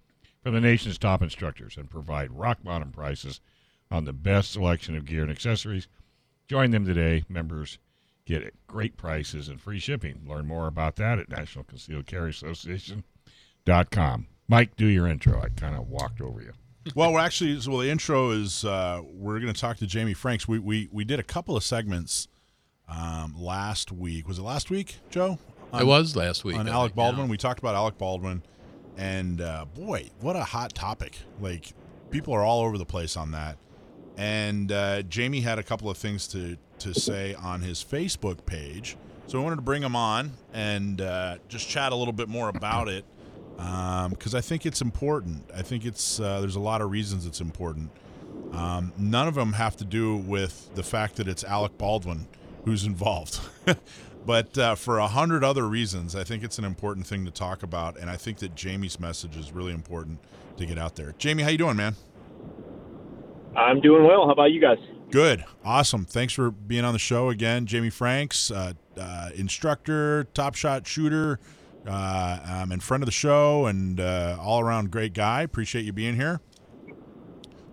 from the nation's top instructors and provide rock bottom prices on the best selection of gear and accessories. Join them today. Members get it. great prices and free shipping. Learn more about that at National Concealed Carry Association dot com. Mike, do your intro. I kind of walked over you. well, we're actually, so well, the intro is uh, we're going to talk to Jamie Franks. We, we we did a couple of segments um, last week. Was it last week, Joe? it was last week. on I Alec Baldwin. yeah. We talked about Alec Baldwin, and uh, boy, what a hot topic! Like people are all over the place on that. And uh, Jamie had a couple of things to to say on his Facebook page, so we wanted to bring him on and uh, just chat a little bit more about it because I think it's important. I think it's uh, there's a lot of reasons it's important. Um, none of them have to do with the fact that it's Alec Baldwin who's involved. but uh, for a hundred other reasons, I think it's an important thing to talk about, and I think that Jamie's message is really important to get out there. Jamie, how you doing, man? I'm doing well. How about you guys? Good, awesome. Thanks for being on the show again, Jamie Franks, uh, uh, instructor, top shot shooter, uh, um, and friend of the show, and uh, all around great guy. Appreciate you being here.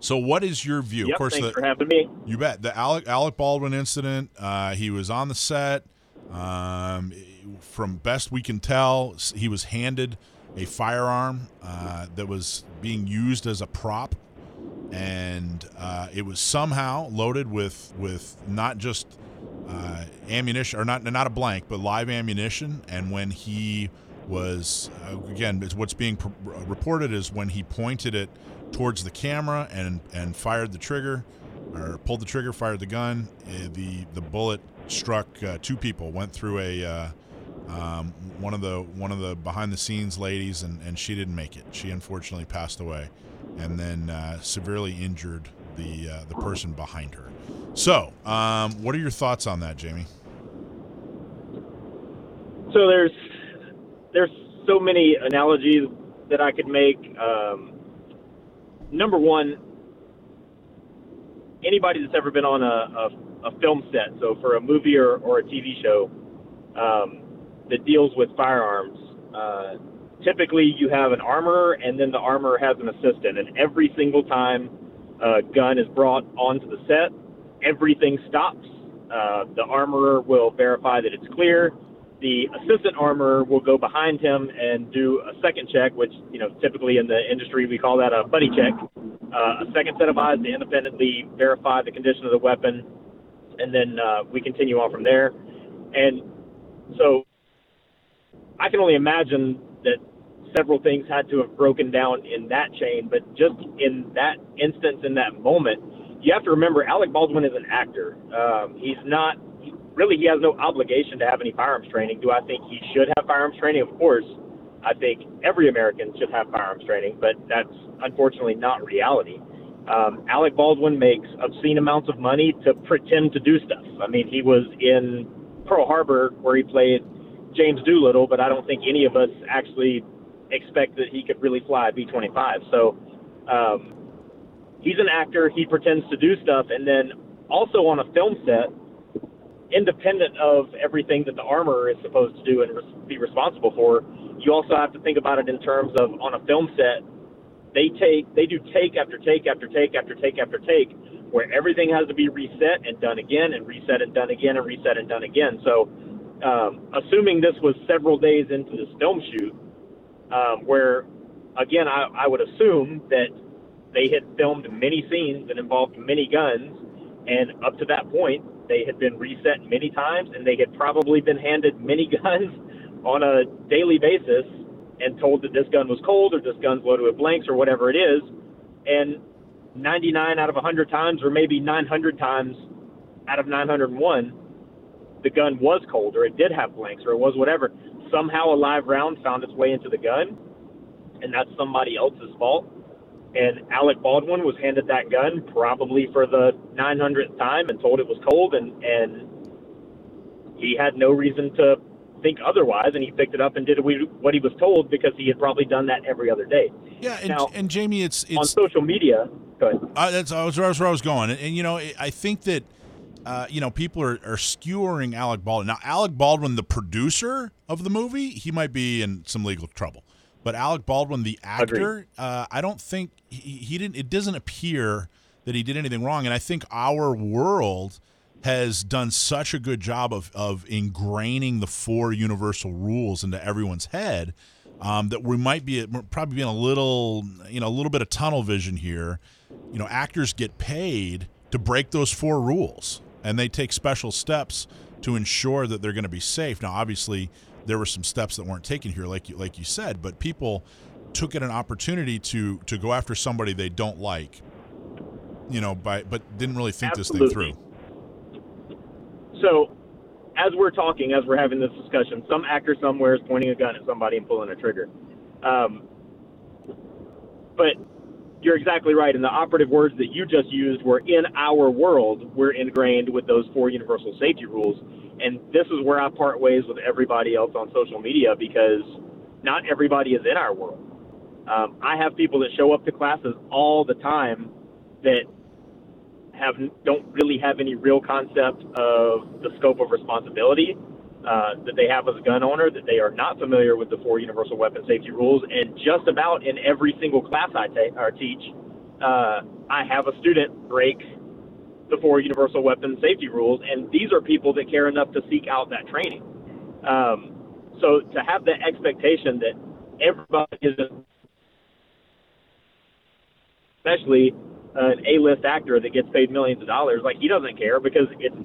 So, what is your view? Yep, of course, thanks the, for having me. You bet. The Alec Alec Baldwin incident. Uh, he was on the set. Um, from best we can tell, he was handed a firearm uh, that was being used as a prop, and uh, it was somehow loaded with with not just uh, ammunition or not not a blank, but live ammunition. And when he was uh, again, what's being pr- reported is when he pointed it towards the camera and and fired the trigger or pulled the trigger, fired the gun. Uh, the the bullet struck uh, two people, went through a uh, um, one of the one of the behind the scenes ladies, and, and she didn't make it. She unfortunately passed away, and then uh, severely injured the uh, the person behind her. So, um, what are your thoughts on that, Jamie? So there's there's so many analogies that I could make. Um, number one, anybody that's ever been on a, a, a film set, so for a movie or, or a TV show um, that deals with firearms, uh, typically you have an armorer and then the armorer has an assistant, and every single time a gun is brought onto the set, everything stops. Uh, the armorer will verify that it's clear. The assistant armorer will go behind him and do a second check, which you know typically in the industry we call that a buddy check. Uh, a second set of eyes to independently verify the condition of the weapon, and then uh, we continue on from there. And so I can only imagine several things had to have broken down in that chain, but just in that instance, in that moment, you have to remember Alec Baldwin is an actor. Um, he's not really, he has no obligation to have any firearms training. Do I think he should have firearms training? Of course. I think every American should have firearms training, but that's unfortunately not reality. Um, Alec Baldwin makes obscene amounts of money to pretend to do stuff. I mean, he was in Pearl Harbor where he played James Doolittle, but I don't think any of us actually expect that he could really fly a B 25. So um, he's an actor. He pretends to do stuff. And then also on a film set, independent of everything that the armorer is supposed to do and res- be responsible for, you also have to think about it in terms of on a film set, they take they do take after take after take after take after take where everything has to be reset and done again and reset and done again and reset and done again. So um, assuming this was several days into this film shoot, um, where again I, I would assume that they had filmed many scenes that involved many guns, and up to that point they had been reset many times, and they had probably been handed many guns on a daily basis and told that this gun was cold or this gun's loaded with blanks or whatever it is, and 99 out of 100 times, or maybe 900 times out of 901, the gun was cold or it did have blanks or it was whatever. Somehow a live round found its way into the gun, and that's somebody else's fault. And Alec Baldwin was handed that gun probably for the 900th time and told it was cold, and and he had no reason to think otherwise, and he picked it up and did what he was told because he had probably done that every other day. Yeah, and, Now, and Jamie, it's On social media, go ahead. Uh, that's, that was where I was going, and, and you know, I think that uh, you know people are, are skewering Alec Baldwin. Now, Alec Baldwin, the producer of the movie, he might be in some legal trouble, but Alec Baldwin, the actor, uh, I don't think he, he didn't. It doesn't appear that he did anything wrong, and I think our world has done such a good job of of ingraining the four universal rules into everyone's head um, that we might be probably being a little, you know, a little bit of tunnel vision here. You know, actors get paid to break those four rules, and they take special steps to ensure that they're going to be safe. Now, obviously, there were some steps that weren't taken here, like you like you said, but people took it an opportunity to to go after somebody they don't like, you know, by but didn't really think Absolutely. this thing through. So, as we're talking, as we're having this discussion, some actor somewhere is pointing a gun at somebody and pulling a trigger. Um, but you're exactly right. And the operative words that you just used were in our world, we're ingrained with those four universal safety rules. And this is where I part ways with everybody else on social media because not everybody is in our world. Um, I have people that show up to classes all the time that have don't really have any real concept of the scope of responsibility uh, that they have as a gun owner, that they are not familiar with the four universal weapon safety rules, and just about in every single class I ta- or teach, uh, I have a student break the four universal weapon safety rules, and these are people that care enough to seek out that training. Um, so to have the expectation that everybody is, especially an A-list actor that gets paid millions of dollars, like he doesn't care because it's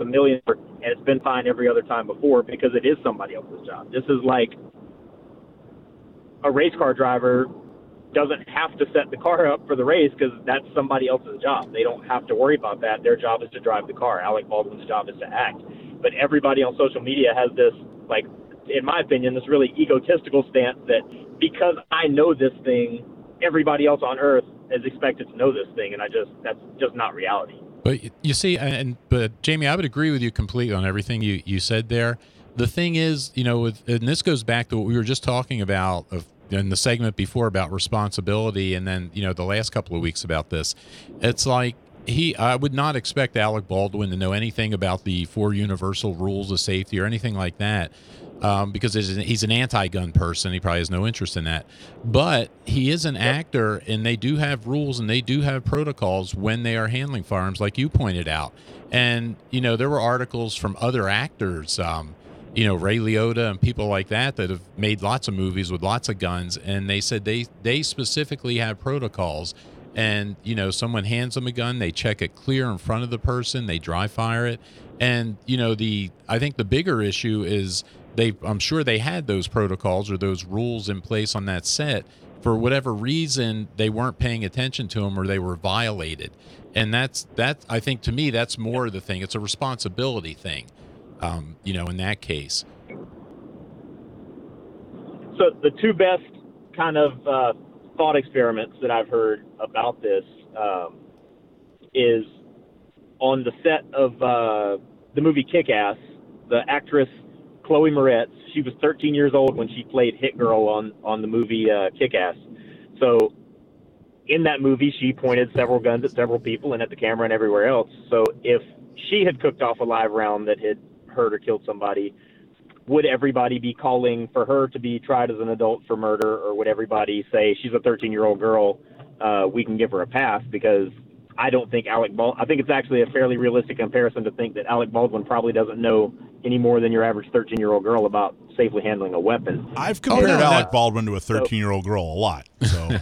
a million and it's been fine every other time before because it is somebody else's job. This is like a race car driver doesn't have to set the car up for the race because that's somebody else's job. They don't have to worry about that. Their job is to drive the car. Alec Baldwin's job is to act. But everybody on social media has this, like, in my opinion, this really egotistical stance that because I know this thing, everybody else on earth is expected to know this thing, and I just that's just not reality. But you see, and but Jamie, I would agree with you completely on everything you you said there. The thing is, you know, with, and this goes back to what we were just talking about of in the segment before about responsibility, and then you know the last couple of weeks about this. It's like he, I would not expect Alec Baldwin to know anything about the four universal rules of safety or anything like that. Um, because he's an anti-gun person, he probably has no interest in that. But he is an actor, and they do have rules and they do have protocols when they are handling firearms, like you pointed out. And you know, there were articles from other actors, um, you know, Ray Liotta and people like that that have made lots of movies with lots of guns, and they said they they specifically have protocols. And you know, someone hands them a gun, they check it clear in front of the person, they dry fire it, and you know, the I think the bigger issue is they I'm sure they had those protocols or those rules in place on that set. For whatever reason, they weren't paying attention to them or they were violated. And that's that I think to me that's more the thing. It's a responsibility thing. Um, you know, in that case. So the two best kind of uh, thought experiments that I've heard about this um, is on the set of uh, the movie Kick-Ass, the actress Chloe Moretz. She was 13 years old when she played Hit Girl on on the movie uh, Kick-Ass. So in that movie, she pointed several guns at several people and at the camera and everywhere else. So if she had cooked off a live round that had hurt or killed somebody, would everybody be calling for her to be tried as an adult for murder, or would everybody say she's a 13 year old girl? Uh, we can give her a pass because I don't think Alec Baldwin. I think it's actually a fairly realistic comparison to think that Alec Baldwin probably doesn't know any more than your average 13 year old girl about safely handling a weapon. I've compared oh, no, Alec that- Baldwin to a 13 year old girl a lot. So,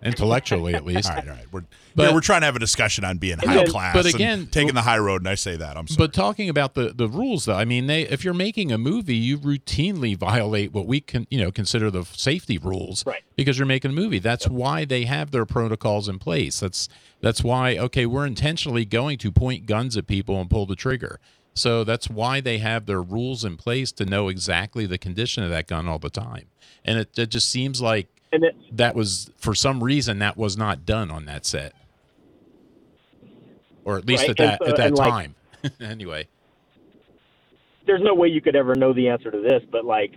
Intellectually at least. all right, all right. We're, But- yeah, we're trying to have a discussion on being high then- class but and again- taking the high road, and I say that. I'm sorry. But talking about the, the rules, though, I mean, they if you're making a movie, you routinely violate what we can you know consider the safety rules, Right. Because you're making a movie. That's why they have their protocols in place. That's that's why okay, we're intentionally going to point guns at people and pull the trigger. So that's why they have their rules in place to know exactly the condition of that gun all the time. And it, it just seems like it, that was for some reason that was not done on that set, or at least Right, at that so- at that and, like- time. anyway. there's no way you could ever know the answer to this, but like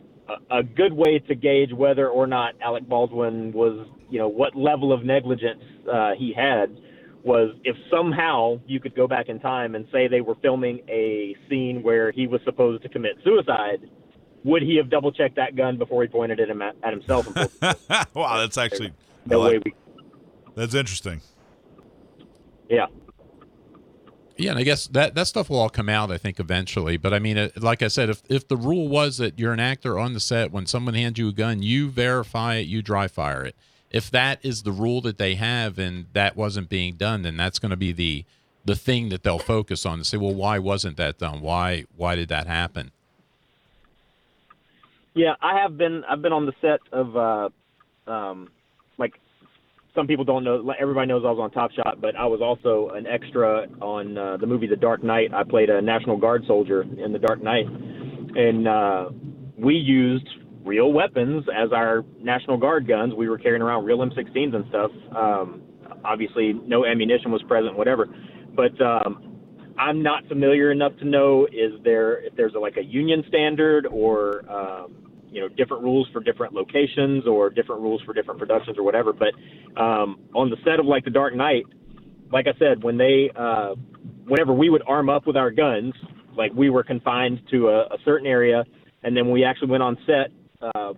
a, a good way to gauge whether or not Alec Baldwin was, you know, what level of negligence uh, he had was if somehow you could go back in time and say they were filming a scene where he was supposed to commit suicide, would he have double checked that gun before he pointed it at, at himself? And wow, that's actually no like- way we, that's interesting. yeah. Yeah, and I guess that that stuff will all come out. I think eventually. But I mean, it, like I said, if if the rule was that you're an actor on the set, when someone hands you a gun, you verify it, you dry fire it. If that is the rule that they have, and that wasn't being done, then that's going to be the the thing that they'll focus on to say, well, why wasn't that done? Why why did that happen? Yeah, I have been. I've been on the set of, uh, um, like, some people don't know. Everybody knows I was on Top Shot, but I was also an extra on uh, the movie The Dark Knight. I played a National Guard soldier in The Dark Knight, and uh, we used real weapons as our National Guard guns. We were carrying around real M16s and stuff. Um, obviously, no ammunition was present, whatever. But um, I'm not familiar enough to know is there if there's a, like a union standard or um, you know different rules for different locations or different rules for different productions or whatever. But um, on the set of like The Dark Knight, like I said, when they uh, whenever we would arm up with our guns, like we were confined to a, a certain area, and then when we actually went on set. Uh,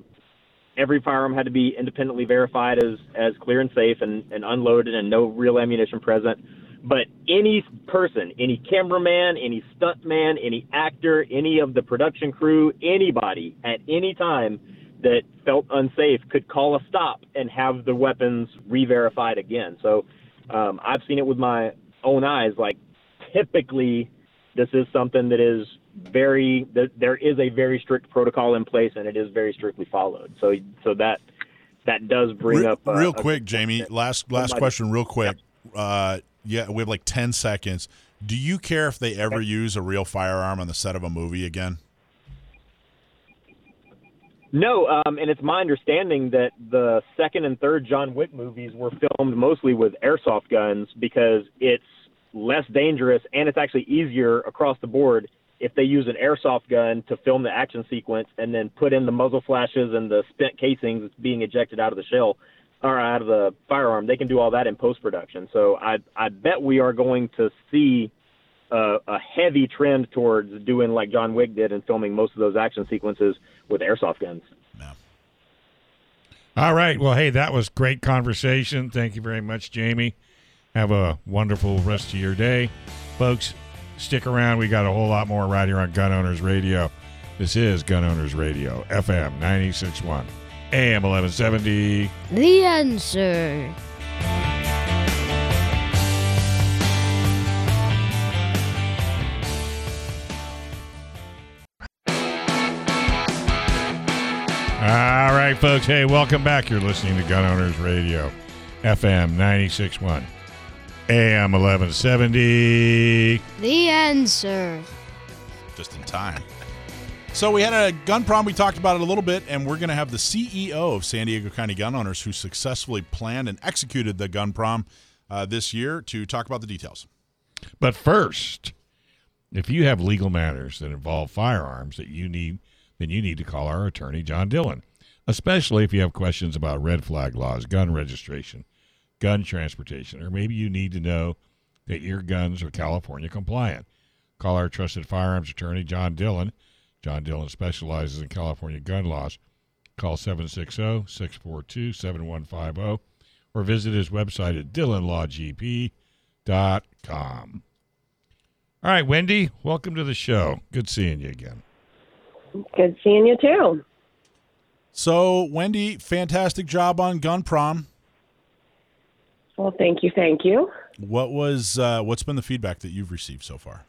every firearm had to be independently verified as as clear and safe and, and unloaded and no real ammunition present. But any person, any cameraman, any stuntman, any actor, any of the production crew, anybody at any time that felt unsafe could call a stop and have the weapons re-verified again. So um, I've seen it with my own eyes. Like typically, this is something that is very there is a very strict protocol in place and it is very strictly followed. So so that that does bring up uh, real quick, Jamie. Last last question, real quick. Uh, yeah, we have like ten seconds. Do you care if they ever use a real firearm on the set of a movie again? No, um, and it's my understanding that the second and third John Wick movies were filmed mostly with airsoft guns because it's less dangerous and it's actually easier across the board if they use an airsoft gun to film the action sequence and then put in the muzzle flashes and the spent casings being ejected out of the shell or out of the firearm. They can do all that in post production. So I I bet we are going to see a, a heavy trend towards doing like John Wick did and filming most of those action sequences with airsoft guns. All right. Well, hey, that was great conversation. Thank you very much, Jamie. Have a wonderful rest of your day. Folks, stick around. We got a whole lot more right here on Gun Owners Radio. This is Gun Owners Radio, FM 961, AM 1170. The answer. All right, folks. Hey, welcome back. You're listening to Gun Owners Radio, FM 961, AM 1170. The answer. Just in time. So we had a gun prom. We talked about it a little bit, and we're going to have the CEO of San Diego County Gun Owners, who successfully planned and executed the gun prom uh, this year, to talk about the details. But first, if you have legal matters that involve firearms that you need, then you need to call our attorney, John Dillon, especially if you have questions about red flag laws, gun registration, gun transportation, or maybe you need to know that your guns are California compliant. Call our trusted firearms attorney, John Dillon. John Dillon specializes in California gun laws. Call 760 642 7150 or visit his website at dillonlawgp.com. All right, Wendy, welcome to the show. Good seeing you again. Good seeing you too. So, Wendy, fantastic job on gun prom. Well, thank you, thank you. What was uh, what's been the feedback that you've received so far?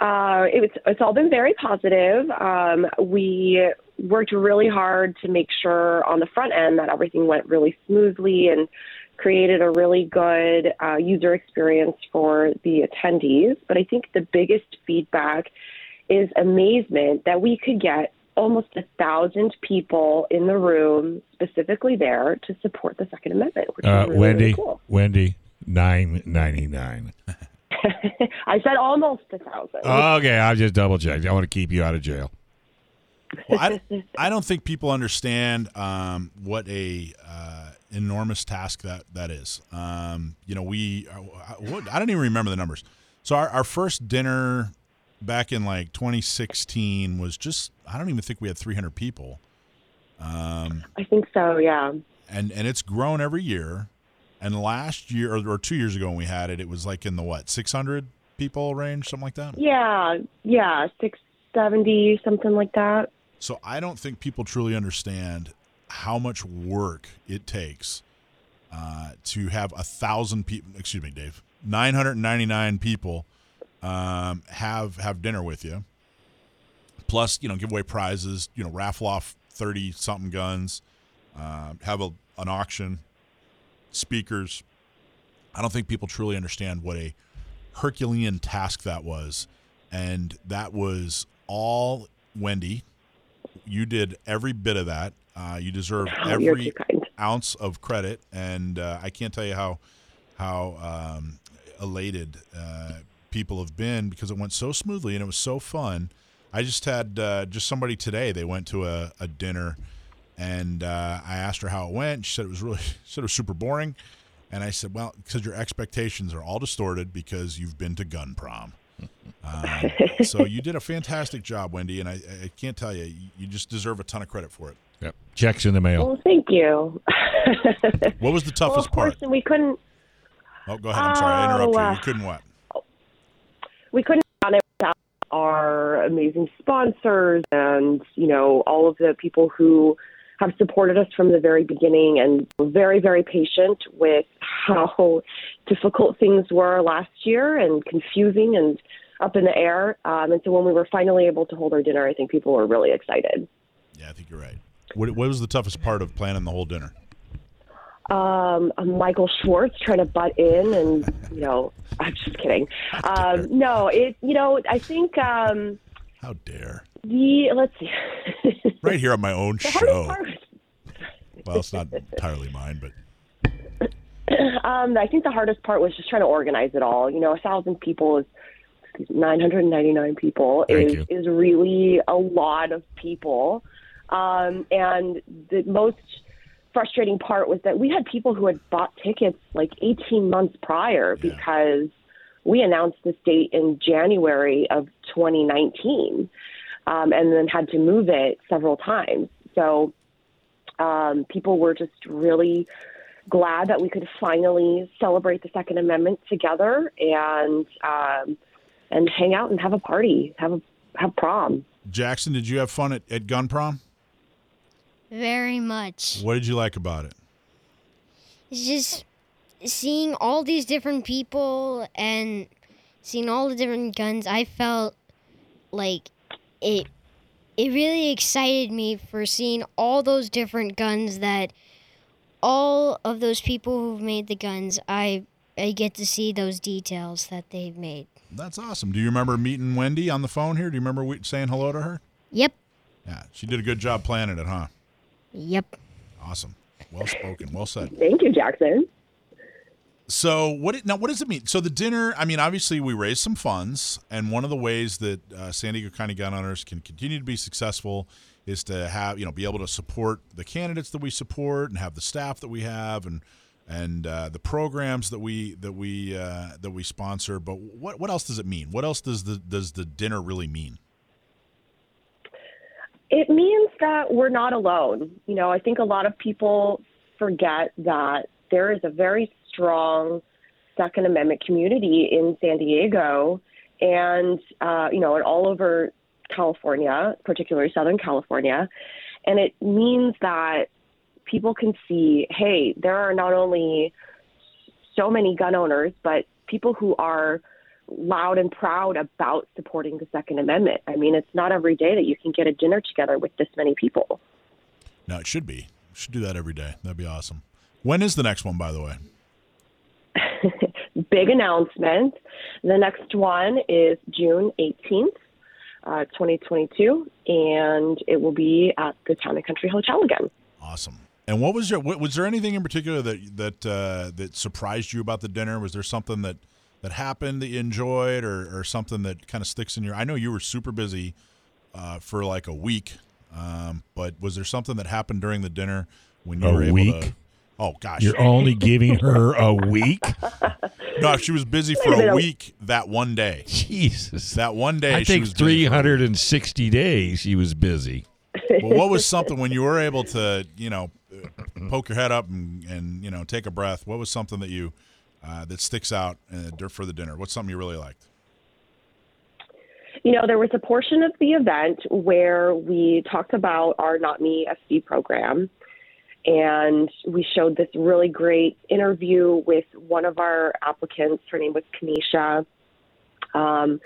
Uh, it was, it's all been very positive. Um, we worked really hard to make sure on the front end that everything went really smoothly and created a really good uh, user experience for the attendees. But I think the biggest feedback is amazement that we could get almost a thousand people in the room specifically there to support the Second Amendment, which Uh, is really, Wendy, really cool. Wendy, nine ninety nine. I said almost a thousand. Okay, I just double checked. I want to keep you out of jail. Well, I, I don't think people understand um, what a uh, enormous task that that is. Um, you know, we uh, what, I don't even remember the numbers. So our, our first dinner back in like 2016 was just I don't even think we had 300 people. Um, I think so. Yeah. and and it's grown every year. And last year or, or two years ago when we had it, it was like in the what six hundred people range, something like that. Yeah, yeah, six seventy, something like that. So I don't think people truly understand how much work it takes uh, to have a thousand people. Excuse me, Dave. Nine hundred ninety nine people um, have have dinner with you. Plus, you know, give away prizes. You know, raffle off thirty something guns. Uh, have a an auction. Speakers. I don't think people truly understand what a Herculean task that was, and that was all Wendy. You did every bit of that. Uh, you deserve Oh, every ounce of credit, and uh, I can't tell you how how um, elated uh, people have been because it went so smoothly and it was so fun. I just had uh, just somebody today. They went to a, a dinner, and uh, I asked her how it went. She said it was really she said it was super boring, and I said, well, because your expectations are all distorted because you've been to gun prom. Um, so you did a fantastic job, Wendy, and I, I can't tell you, you just deserve a ton of credit for it. Yep. Checks in the mail. Well, thank you. What was the well, toughest of course, part? we couldn't Oh, go ahead. I'm sorry, I interrupted Oh, you. uh, You couldn't what? We couldn't have done it without our amazing sponsors and you know all of the people who have supported us from the very beginning and were very very patient with how difficult things were last year and confusing and up in the air um, and so when we were finally able to hold our dinner i think people were really excited Yeah, I think you're right. What, what was the toughest part of planning the whole dinner? Um, Michael Schwartz trying to butt in, and you know, I'm just kidding. Um, no, it, you know, I think um, How dare! the let's see. Right here on my own show. Well, it's not entirely mine, but um, I think the hardest part was just trying to organize it all. You know, a thousand people is. 999 people Thank is you. is really a lot of people, um, and the most frustrating part was that we had people who had bought tickets like 18 months prior Yeah. because we announced this date in January of 2019 um, and then had to move it several times. So um, people were just really glad that we could finally celebrate the Second Amendment together and um, and hang out and have a party, have a have prom. Jackson, did you have fun at, at gun prom? Very much. What did you like about it? It's just seeing all these different people and seeing all the different guns. I felt like it. It really excited me for seeing all those different guns that all of those people who've made the guns. I I get to see those details that they've made. That's awesome. Do you remember meeting Wendy on the phone here? Do you remember we, saying hello to her? Yep. Yeah, she did a good job planning it, huh? Yep. Awesome. Well spoken. Well said. Thank you, Jackson. So what? It, now, what does it mean? So the dinner. I mean, obviously, we raised some funds, and one of the ways that uh, San Diego County gun owners can continue to be successful is to have you know be able to support the candidates that we support and have the staff that we have and and uh, the programs that we that we uh, that we sponsor. But what what else does it mean? What else does the does the dinner really mean? It means that we're not alone. You know, I think a lot of people forget that there is a very strong Second Amendment community in San Diego and, uh, you know, and all over California, particularly Southern California. And it means that people can see hey, there are not only so many gun owners, but people who are loud and proud about supporting the Second Amendment. I mean, it's not every day that you can get a dinner together with this many people. No, it should be. Should do that every day. That'd be awesome. When is the next one, by the way? Big announcement. The next one is June 18th, uh, 2022, and it will be at the Town and Country Hotel again. Awesome. And what was your? what- Was there anything in particular that that uh, that surprised you about the dinner? Was there something that that happened that you enjoyed, or, or something that kind of sticks in your? I know you were super busy uh, for like a week, um, but was there something that happened during the dinner when you A were able week? to? Oh gosh, You're only giving her a week? no, she was busy for a a week that one day. Jesus. That one day, I she think was busy for a week. 360 days she was busy. Well, what was something when you were able to, you know, poke your head up and, and you know take a breath. What was something that you uh, that sticks out uh, for the dinner? What's something you really liked? You know, there was a portion of the event where we talked about our Not Me SD program, and we showed this really great interview with one of our applicants. Her name was Kanisha, um,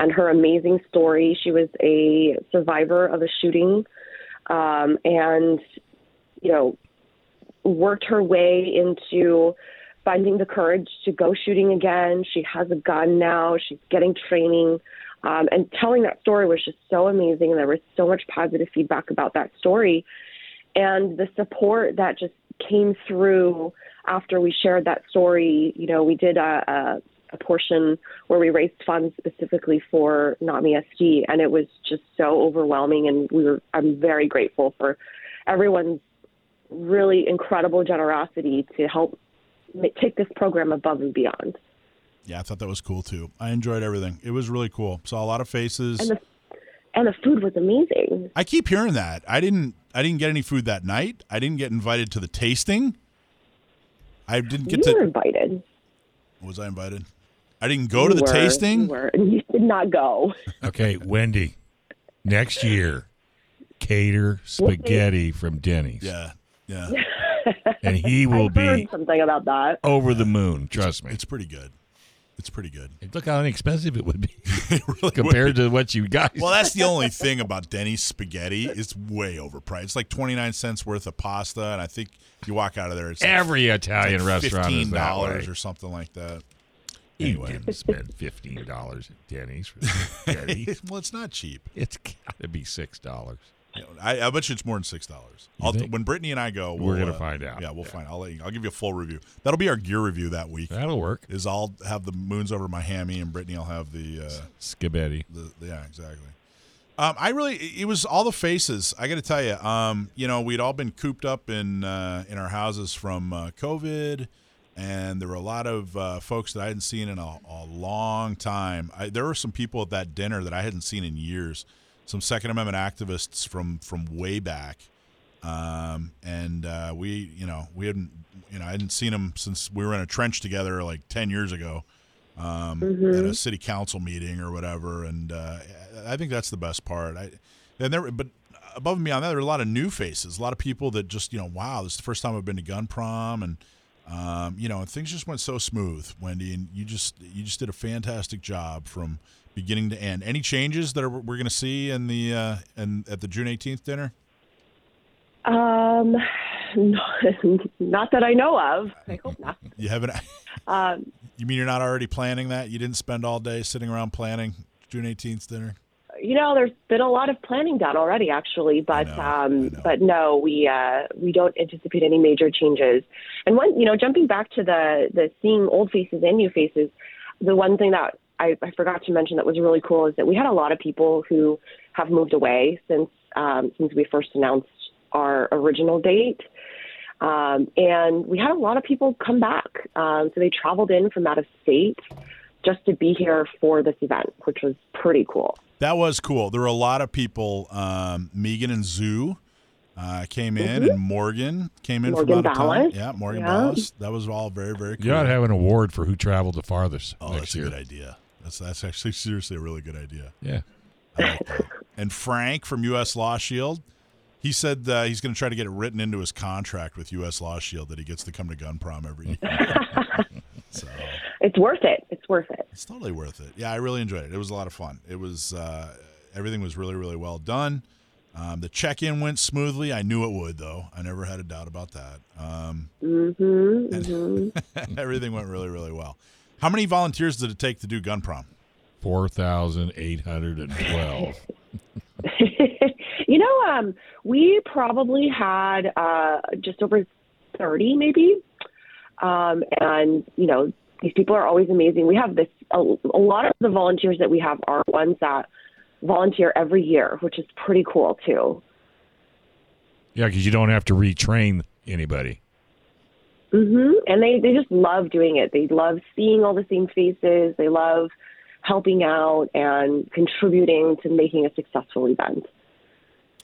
and her amazing story. She was a survivor of a shooting, um, and you know, worked her way into finding the courage to go shooting again. She has a gun now. She's getting training. Um, and telling that story was just so amazing. And there was so much positive feedback about that story. And the support that just came through after we shared that story, you know, we did a, a, a portion where we raised funds specifically for Not Me SD, and it was just so overwhelming. And we were, I'm very grateful for everyone's really incredible generosity to help take this program above and beyond. Yeah, I thought that was cool too. I enjoyed everything. It was really cool. Saw a lot of faces. And the, and the food was amazing. I keep hearing that. I didn't I didn't get any food that night. I didn't get invited to the tasting. I didn't get you to were invited. Was I invited? I didn't go You to the were, tasting. You, were, and you did not go. Okay, Wendy, next year, cater spaghetti from Denny's. Yeah, yeah. And he will I've heard be something about that. over the moon. Trust me. It's pretty good. It's pretty good. Look how inexpensive it would be really compared to what you guys. Well, that's the only thing about Denny's spaghetti. It's way overpriced. It's like twenty nine cents worth of pasta, and I think you walk out of there. It's like- Every it's Italian like restaurant is fifteen that dollars or something like that. You Anyway. didn't spend fifteen dollars at Denny's for spaghetti. well, it's not cheap. it's got to be six dollars. I, I bet you it's more than six dollars. When Brittany and I go, We're we'll, gonna uh, find out. Yeah, we'll find. I'll let you, I'll give you a full review. That'll be our gear review that week. That'll work. Is I'll have the moons over my hammy, and Brittany will have the. Uh, yeah, exactly. Um, I really, it was all the faces. I got to tell you, um, you know, we'd all been cooped up in uh, in our houses from uh, COVID, and there were a lot of uh, folks that I hadn't seen in a, a long time. I, there were some people at that dinner that I hadn't seen in years. Some Second Amendment activists from from way back, um, and uh, we, you know, we hadn't, you know, I hadn't seen them since we were in a trench together like ten years ago um, at a city council meeting or whatever. And uh, I think that's the best part. I and there, but above and beyond that, there are a lot of new faces, a lot of people that just you know, wow, this is the first time I've been to gun prom, and um, you know, things just went so smooth, Wendy, and you just you just did a fantastic job from beginning to end. Any changes that are, we're going to see in the uh, and at the June eighteenth dinner? Um, not that I know of. I hope not. You haven't. Um, You mean you're not already planning that? You didn't spend all day sitting around planning June eighteenth dinner? you know, there's been a lot of planning done already, actually, but know, um, but no, we uh, we don't anticipate any major changes. And one, you know, jumping back to the the seeing old faces and new faces, the one thing that I, I forgot to mention that was really cool is that we had a lot of people who have moved away since um, since we first announced our original date. Um, and we had a lot of people come back. Um, so they traveled in from out of state just to be here for this event, which was pretty cool. That was cool. There were a lot of people. Um, Megan and Zoo uh, came in, and Morgan came in Morgan from out of town. Yeah, Morgan Yeah. Ballas. That was all very, very cool. You ought to have an award for who traveled the farthest oh, next that's a good idea. That's that's actually seriously a really good idea. Yeah. Like and Frank from U.S. Law Shield, he said uh, he's going to try to get it written into his contract with U.S. Law Shield that he gets to come to gun prom every year. so It's worth it. It's worth it. it's totally worth it. Yeah, I really enjoyed it. It was a lot of fun. It was uh, everything was really, really well done. Um, the check-in went smoothly. I knew it would, though. I never had a doubt about that. Um, Mm-hmm, mm-hmm. everything went really, really well. How many volunteers did it take to do gun prom? 4,812. you know, um, we probably had uh, just over 30, maybe. Um, and, you know, these people are always amazing. We have this, a, a lot of the volunteers that we have are ones that volunteer every year, which is pretty cool, too. yeah, because you don't have to retrain anybody. Hmm And they, they just love doing it. They love seeing all the same faces. They love helping out and contributing to making a successful event.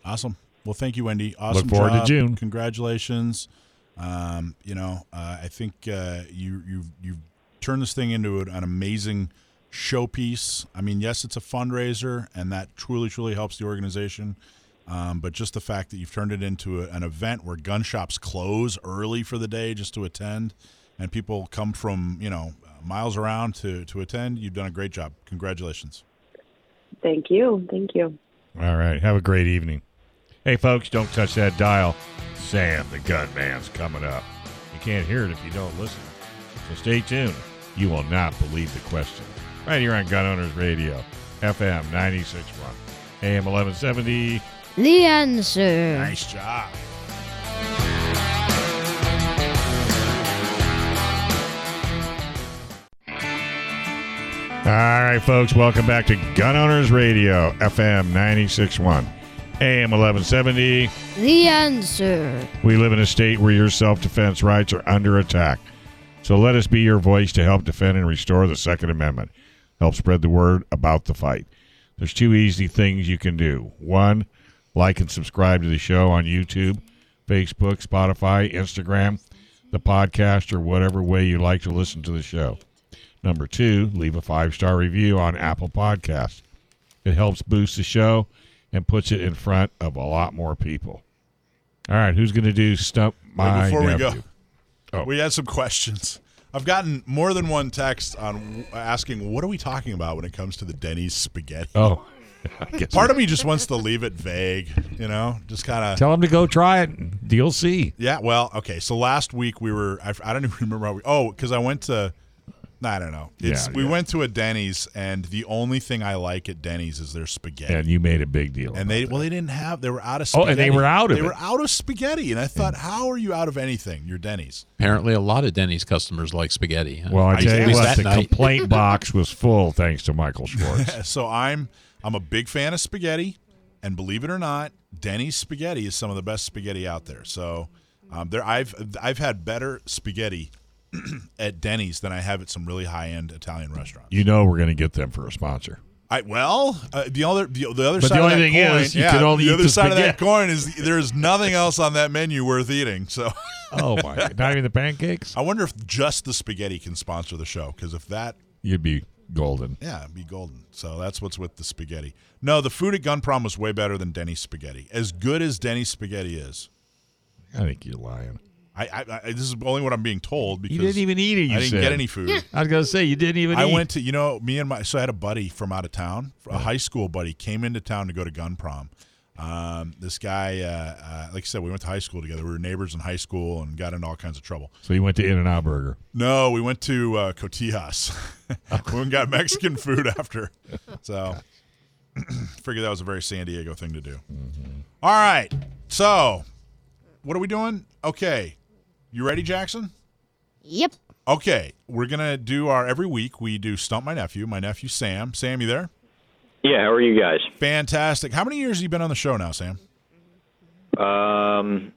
Awesome. Well, thank you, Wendy. Awesome Look forward to. June. Congratulations. Um, you know, uh, I think uh, you you you turned this thing into an, an amazing showpiece. I mean, yes, it's a fundraiser, and that truly truly helps the organization. Um, but just the fact that you've turned it into a, an event where gun shops close early for the day just to attend, and people come from you know miles around to to attend, you've done a great job. Congratulations. Thank you. Thank you. All right. Have a great evening. Hey, folks, don't touch that dial. Sam, the gunman's coming up. You can't hear it if you don't listen. So stay tuned. You will not believe the question. Right here on Gun Owners Radio, FM 96.1, AM 1170. The answer. Nice job. All right, folks, welcome back to Gun Owners Radio, FM 96.1, AM 1170. The answer. We live in a state where your self defense rights are under attack. So let us be your voice to help defend and restore the Second Amendment. Help spread the word about the fight. There's two easy things you can do. One, like and subscribe to the show on YouTube, Facebook, Spotify, Instagram, the podcast, or whatever way you like to listen to the show. Number two, leave a five star review on Apple Podcasts. It helps boost the show and puts it in front of a lot more people. All right, who's going to do Stump My Wait, before we Nephew? go, Oh. we had some questions. I've gotten more than one text on asking, "What are we talking about when it comes to the Denny's spaghetti?" Oh, Part of me just wants to leave it vague, you know, just kind of. Tell them to go try it. You'll see. Yeah, well, okay. So last week we were, I, I don't even remember how we, oh, because I went to, I don't know. It's, Yeah, we yeah. went to a Denny's, and the only thing I like at Denny's is their spaghetti. And you made a big deal. And they well they didn't have they were out of Oh, and they were out of they it. were out of spaghetti and I thought how are you out of anything? You're Denny's. Apparently, a lot of Denny's customers like spaghetti. huh? well, I At tell you what, the night. complaint box was full thanks to Michael Schwartz. so I'm I'm a big fan of spaghetti and believe it or not, Denny's spaghetti is some of the best spaghetti out there. So um, there I've I've had better spaghetti at Denny's than I have at some really high end Italian restaurants. you know we're going to get them for a sponsor. I well, uh, the other the, the other But side the only of that thing coin, is, you yeah, can only the other the side of that coin is there's nothing else on that menu worth eating. So Oh my! Not even the pancakes. I wonder if just the spaghetti can sponsor the show because if that You'd be golden. Yeah, it'd be golden. So that's what's with the spaghetti. No, the food at Gun Prom was way better than Denny's spaghetti. As good as Denny's spaghetti is, I think you're lying. I, I, I this is only what I'm being told because You didn't even eat it. You I didn't said. get any food. I was going to say you didn't even. I eat. went to you know me and my so I had a buddy from out of town, a high school buddy, came into town to go to Gun Prom. Um, this guy, uh, uh, like I said, we went to high school together. We were neighbors in high school and got into all kinds of trouble. So you went to In and Out Burger. No, we went to uh, Cotijas. we went and got Mexican food after. So figured that was a very San Diego thing to do. All right. So what are we doing? Okay. You ready, Jackson? Yep. Okay. We're going to do our every week we do Stump My Nephew. My nephew, Sam. Sam, you there? Yeah, how are you guys? Fantastic. How many years have you been on the show now, Sam? Um,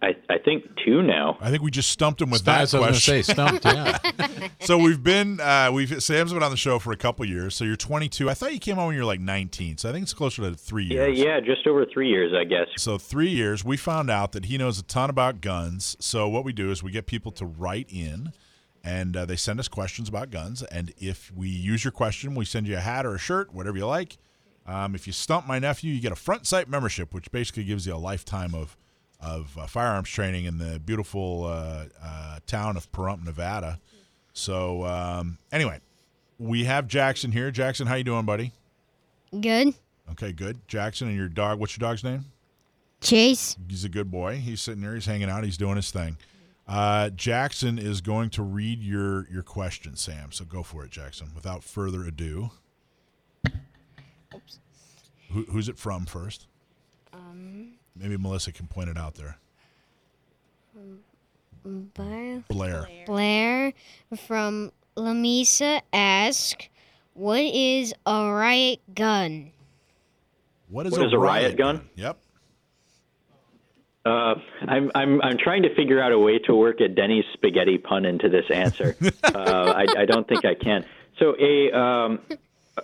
I I think two now. I think we just stumped him with As that I was question. say, stumped. Yeah. so we've been uh, we've Sam's been on the show for a couple years. So you're 22. I thought you came on when you were like 19. So I think it's closer to three years. Yeah, yeah, just over three years, I guess. So three years. We found out that he knows a ton about guns. So what we do is we get people to write in, and uh, they send us questions about guns. And if we use your question, we send you a hat or a shirt, whatever you like. Um, if you stump my nephew, you get a front sight membership, which basically gives you a lifetime of of uh, firearms training in the beautiful uh, uh, town of Pahrump, Nevada. So um, anyway, we have Jackson here. Jackson, how you doing, buddy? Good. Okay, good. Jackson and your dog. What's your dog's name? Chase. He's a good boy. He's sitting there. He's hanging out. He's doing his thing. Uh, Jackson is going to read your your question, Sam. So go for it, Jackson. Without further ado. Who, who's it from first? Um, Maybe Melissa can point it out there. Blair. Blair. Blair from La Mesa ask, "What is a riot gun?" What is, What a, is a riot gun? Yep. Uh, I'm I'm I'm trying to figure out a way to work a Denny's spaghetti pun into this answer. uh, I, I don't think I can. So a um,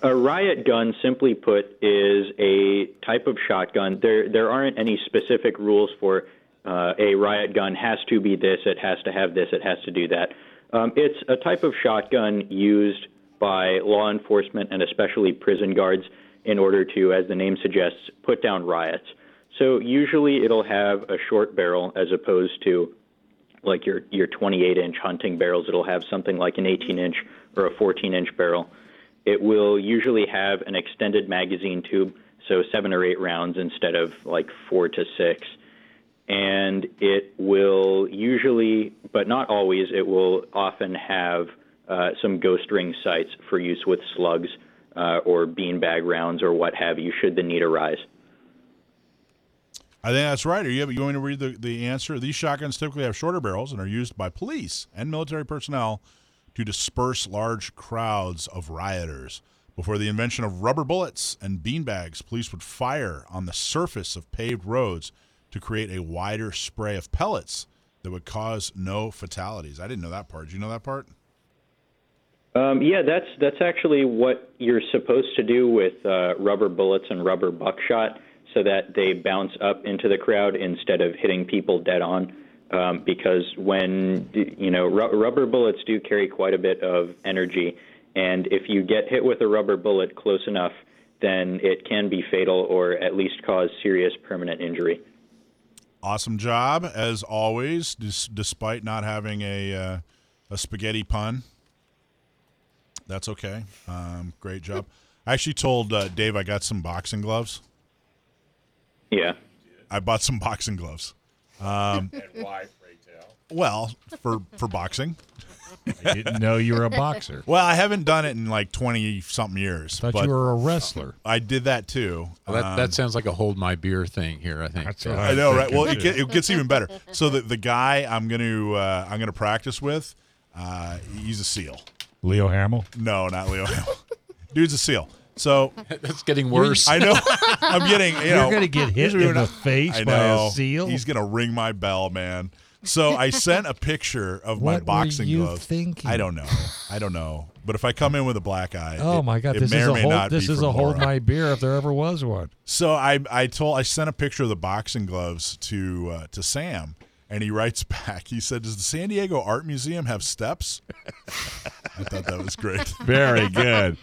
a riot gun, simply put, is a type of shotgun. There there aren't any specific rules for uh, a riot gun has to be this, it has to have this, it has to do that. Um, it's a type of shotgun used by law enforcement and especially prison guards in order to, as the name suggests, put down riots. So usually it'll have a short barrel as opposed to like your your 28 inch hunting barrels. It'll have something like an 18 inch or a 14 inch barrel. It will usually have an extended magazine tube, so seven or eight rounds instead of like four to six. And it will usually, but not always, it will often have uh, some ghost ring sights for use with slugs uh, or beanbag rounds or what have you, should the need arise. I think that's right. Are you, going to read the, the answer? These shotguns typically have shorter barrels and are used by police and military personnel to disperse large crowds of rioters. Before the invention of rubber bullets and beanbags, police would fire on the surface of paved roads to create a wider spray of pellets that would cause no fatalities. I didn't know that part. Did you know that part? Um, yeah, that's that's actually what you're supposed to do with uh, rubber bullets and rubber buckshot, so that they bounce up into the crowd instead of hitting people dead on. Um, because when you know ru- rubber bullets do carry quite a bit of energy, and if you get hit with a rubber bullet close enough, then it can be fatal or at least cause serious permanent injury. Awesome job as always, dis- despite not having a uh, a spaghetti pun. That's okay. Um, great job. I actually told uh, Dave I got some boxing gloves. Yeah. I bought some boxing gloves. Um, and why, pray tell? well, for for boxing. I didn't know you were a boxer. Well, I haven't done it in like twenty something years. Thought but you were a wrestler. I did that too. Well, that, Um, that sounds like a hold my beer thing here. I think. That's Yeah. I know, right? Well, it, get, it gets even better. So the the guy I'm going to uh, I'm going to practice with, uh, he's a SEAL. Leo Hamill. No, not Leo. Hamill. Dude's a SEAL. So That's getting worse. I know I'm getting. You You're know, gonna get hit in we're the face I by a know. SEAL? He's gonna ring my bell, man. So I sent a picture of my What were boxing you gloves. thinking? I don't know. I don't know. But if I come in with a black eye, Oh it- my God! it This may is or a may hold. not This be is a hold Laura. my beer if there ever was one. So I I told I sent a picture of the boxing gloves to uh, to Sam, and he writes back. He said, "Does the San Diego Art Museum have steps?" I thought that was great. Very good.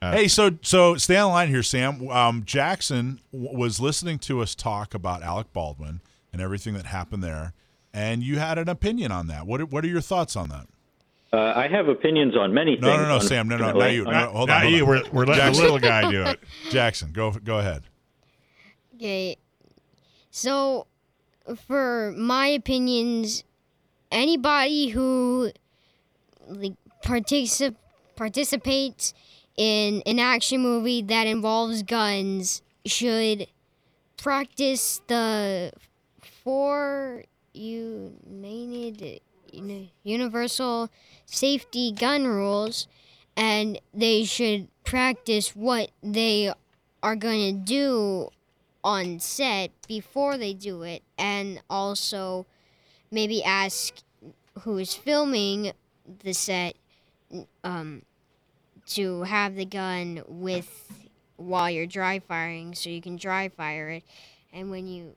Hey, so so stay on the line here, Sam. Um, Jackson w- was listening to us talk about Alec Baldwin and everything that happened there, and you had an opinion on that. What are, what are your thoughts on that? Uh, I have opinions on many No, things. no, no, no, Sam, no, no, not you. No, Not- no, hold not on, hold you. on. We're, we're letting Jackson. the little guy do it. Jackson, go go ahead. Okay. So, for my opinions, anybody who like particip- participates in an action movie that involves guns should practice the four United Universal Safety Gun Rules, and they should practice what they are going to do on set before they do it and also maybe ask who is filming the set um, to have the gun with while you're dry firing so you can dry fire it and when you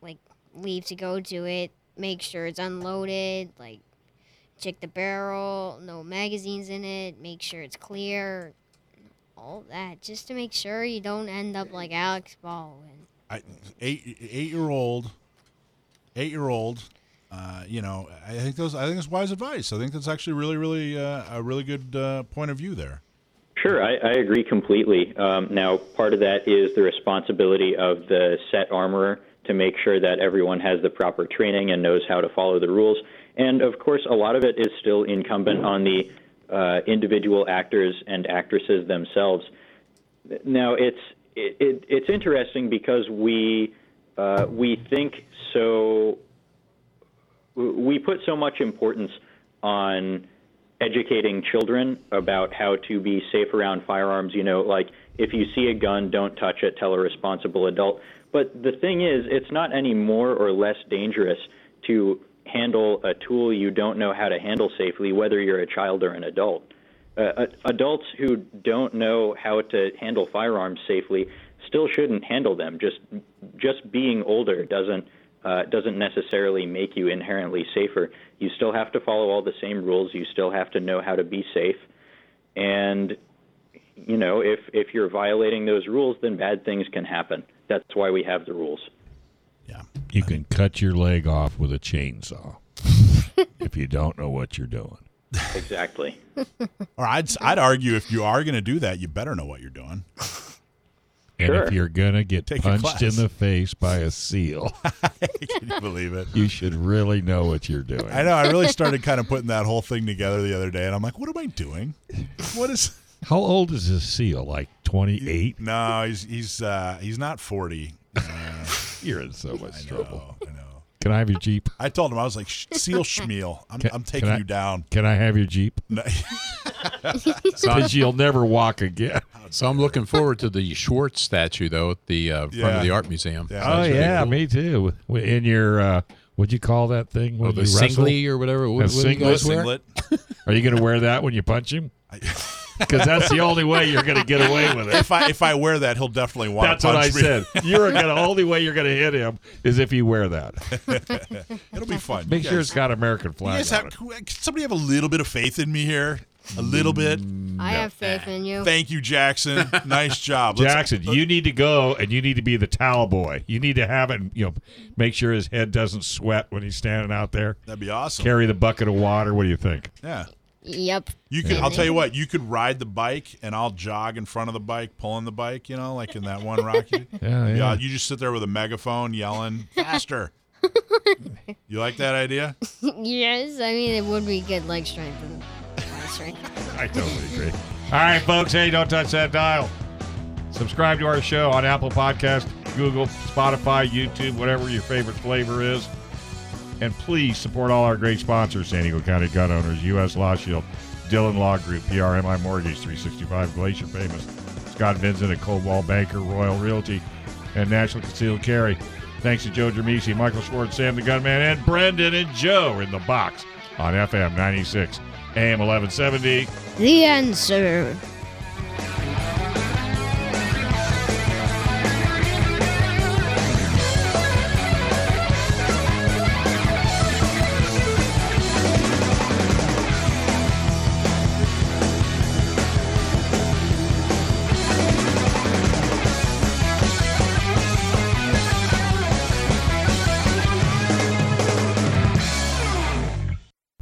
like leave to go to it make sure it's unloaded like check the barrel no magazines in it make sure it's clear all that just to make sure you don't end up like Alex Baldwin. I, eight eight year old, eight year old. Uh, you know, I think those. I think it's wise advice. I think that's actually really, really uh, a really good uh, point of view there. Sure, I, I agree completely. Um, now, part of that is the responsibility of the set armorer to make sure that everyone has the proper training and knows how to follow the rules. And of course, a lot of it is still incumbent on the uh, individual actors and actresses themselves. Now, it's it, it, it's interesting because we uh, we think so we put so much importance on educating children about how to be safe around firearms. You know, like if you see a gun, don't touch it, tell a responsible adult. But the thing is, it's not any more or less dangerous to handle a tool you don't know how to handle safely, whether you're a child or an adult. Uh, adults who don't know how to handle firearms safely still shouldn't handle them. Just just being older doesn't uh, doesn't necessarily make you inherently safer. You still have to follow all the same rules. You still have to know how to be safe. And you know, if if you're violating those rules, then bad things can happen. That's why we have the rules. Yeah, you can cut your leg off with a chainsaw if you don't know what you're doing. Exactly. Or I'd I'd argue if you are going to do that, you better know what you're doing. And Sure. if you're gonna get Take punched in the face by a seal, Can you believe it? you should really know what you're doing. I know. I really started kind of putting that whole thing together the other day, and I'm like, what am I doing? What is? How old is this seal? Like 28? No, he's he's uh, he's not 40. Uh, You're in so much trouble. know, I know. Can I have your Jeep? I told him I was like, Seal Schmiel, I'm, Can- I'm can taking I- you down. Can I have your Jeep? No- Because you'll never walk again. So I'm looking forward to the Schwartz statue, though, at the uh, front Yeah. of the art museum. Yeah. Oh that's really yeah, cool. me too. In your uh, what'd you call that thing? Oh, when the you wrestle? singly or whatever. What, A what do you guys singlet? wear? Singlet. Are you going to wear that when you punch him? Because that's the only way you're going to get away with it. If I if I wear that, he'll definitely want That's to what punch I me. said. You're gonna only way you're gonna hit him is if you wear that. It'll be fun. Make You sure guys- it's got American you flag guys on have, it. can somebody have a little bit of faith in me here? A little bit. I have faith in you. Thank you, Jackson. Nice job. Let's- Jackson, you need to go and you need to be the towel boy. You need to have it, you know, make sure his head doesn't sweat when he's standing out there. That'd be awesome. Carry the bucket of water. What do you think? Yeah. Yep. You could. I'll tell you what. You could ride the bike, and I'll jog in front of the bike, pulling the bike. You know, like in that one Rocky. Yeah, yeah. You just sit there with a megaphone yelling faster. you like that idea? yes, I mean it would be good leg strength and leg strength. I totally agree. All right, folks. Hey, don't touch that dial. Subscribe to our show on Apple Podcast, Google, Spotify, YouTube, whatever your favorite flavor is. And please support all our great sponsors San Diego County Gun Owners, U.S. Law Shield, Dillon Law Group, PRMI Mortgage, 365 Glacier Famous, Scott Vincent at Coldwell Banker, Royal Realty, and National Concealed Carry. Thanks to Joe Dramisi, Michael Schwartz, Sam the Gunman, and Brendan and Joe in the box on FM 96, AM 1170. The answer.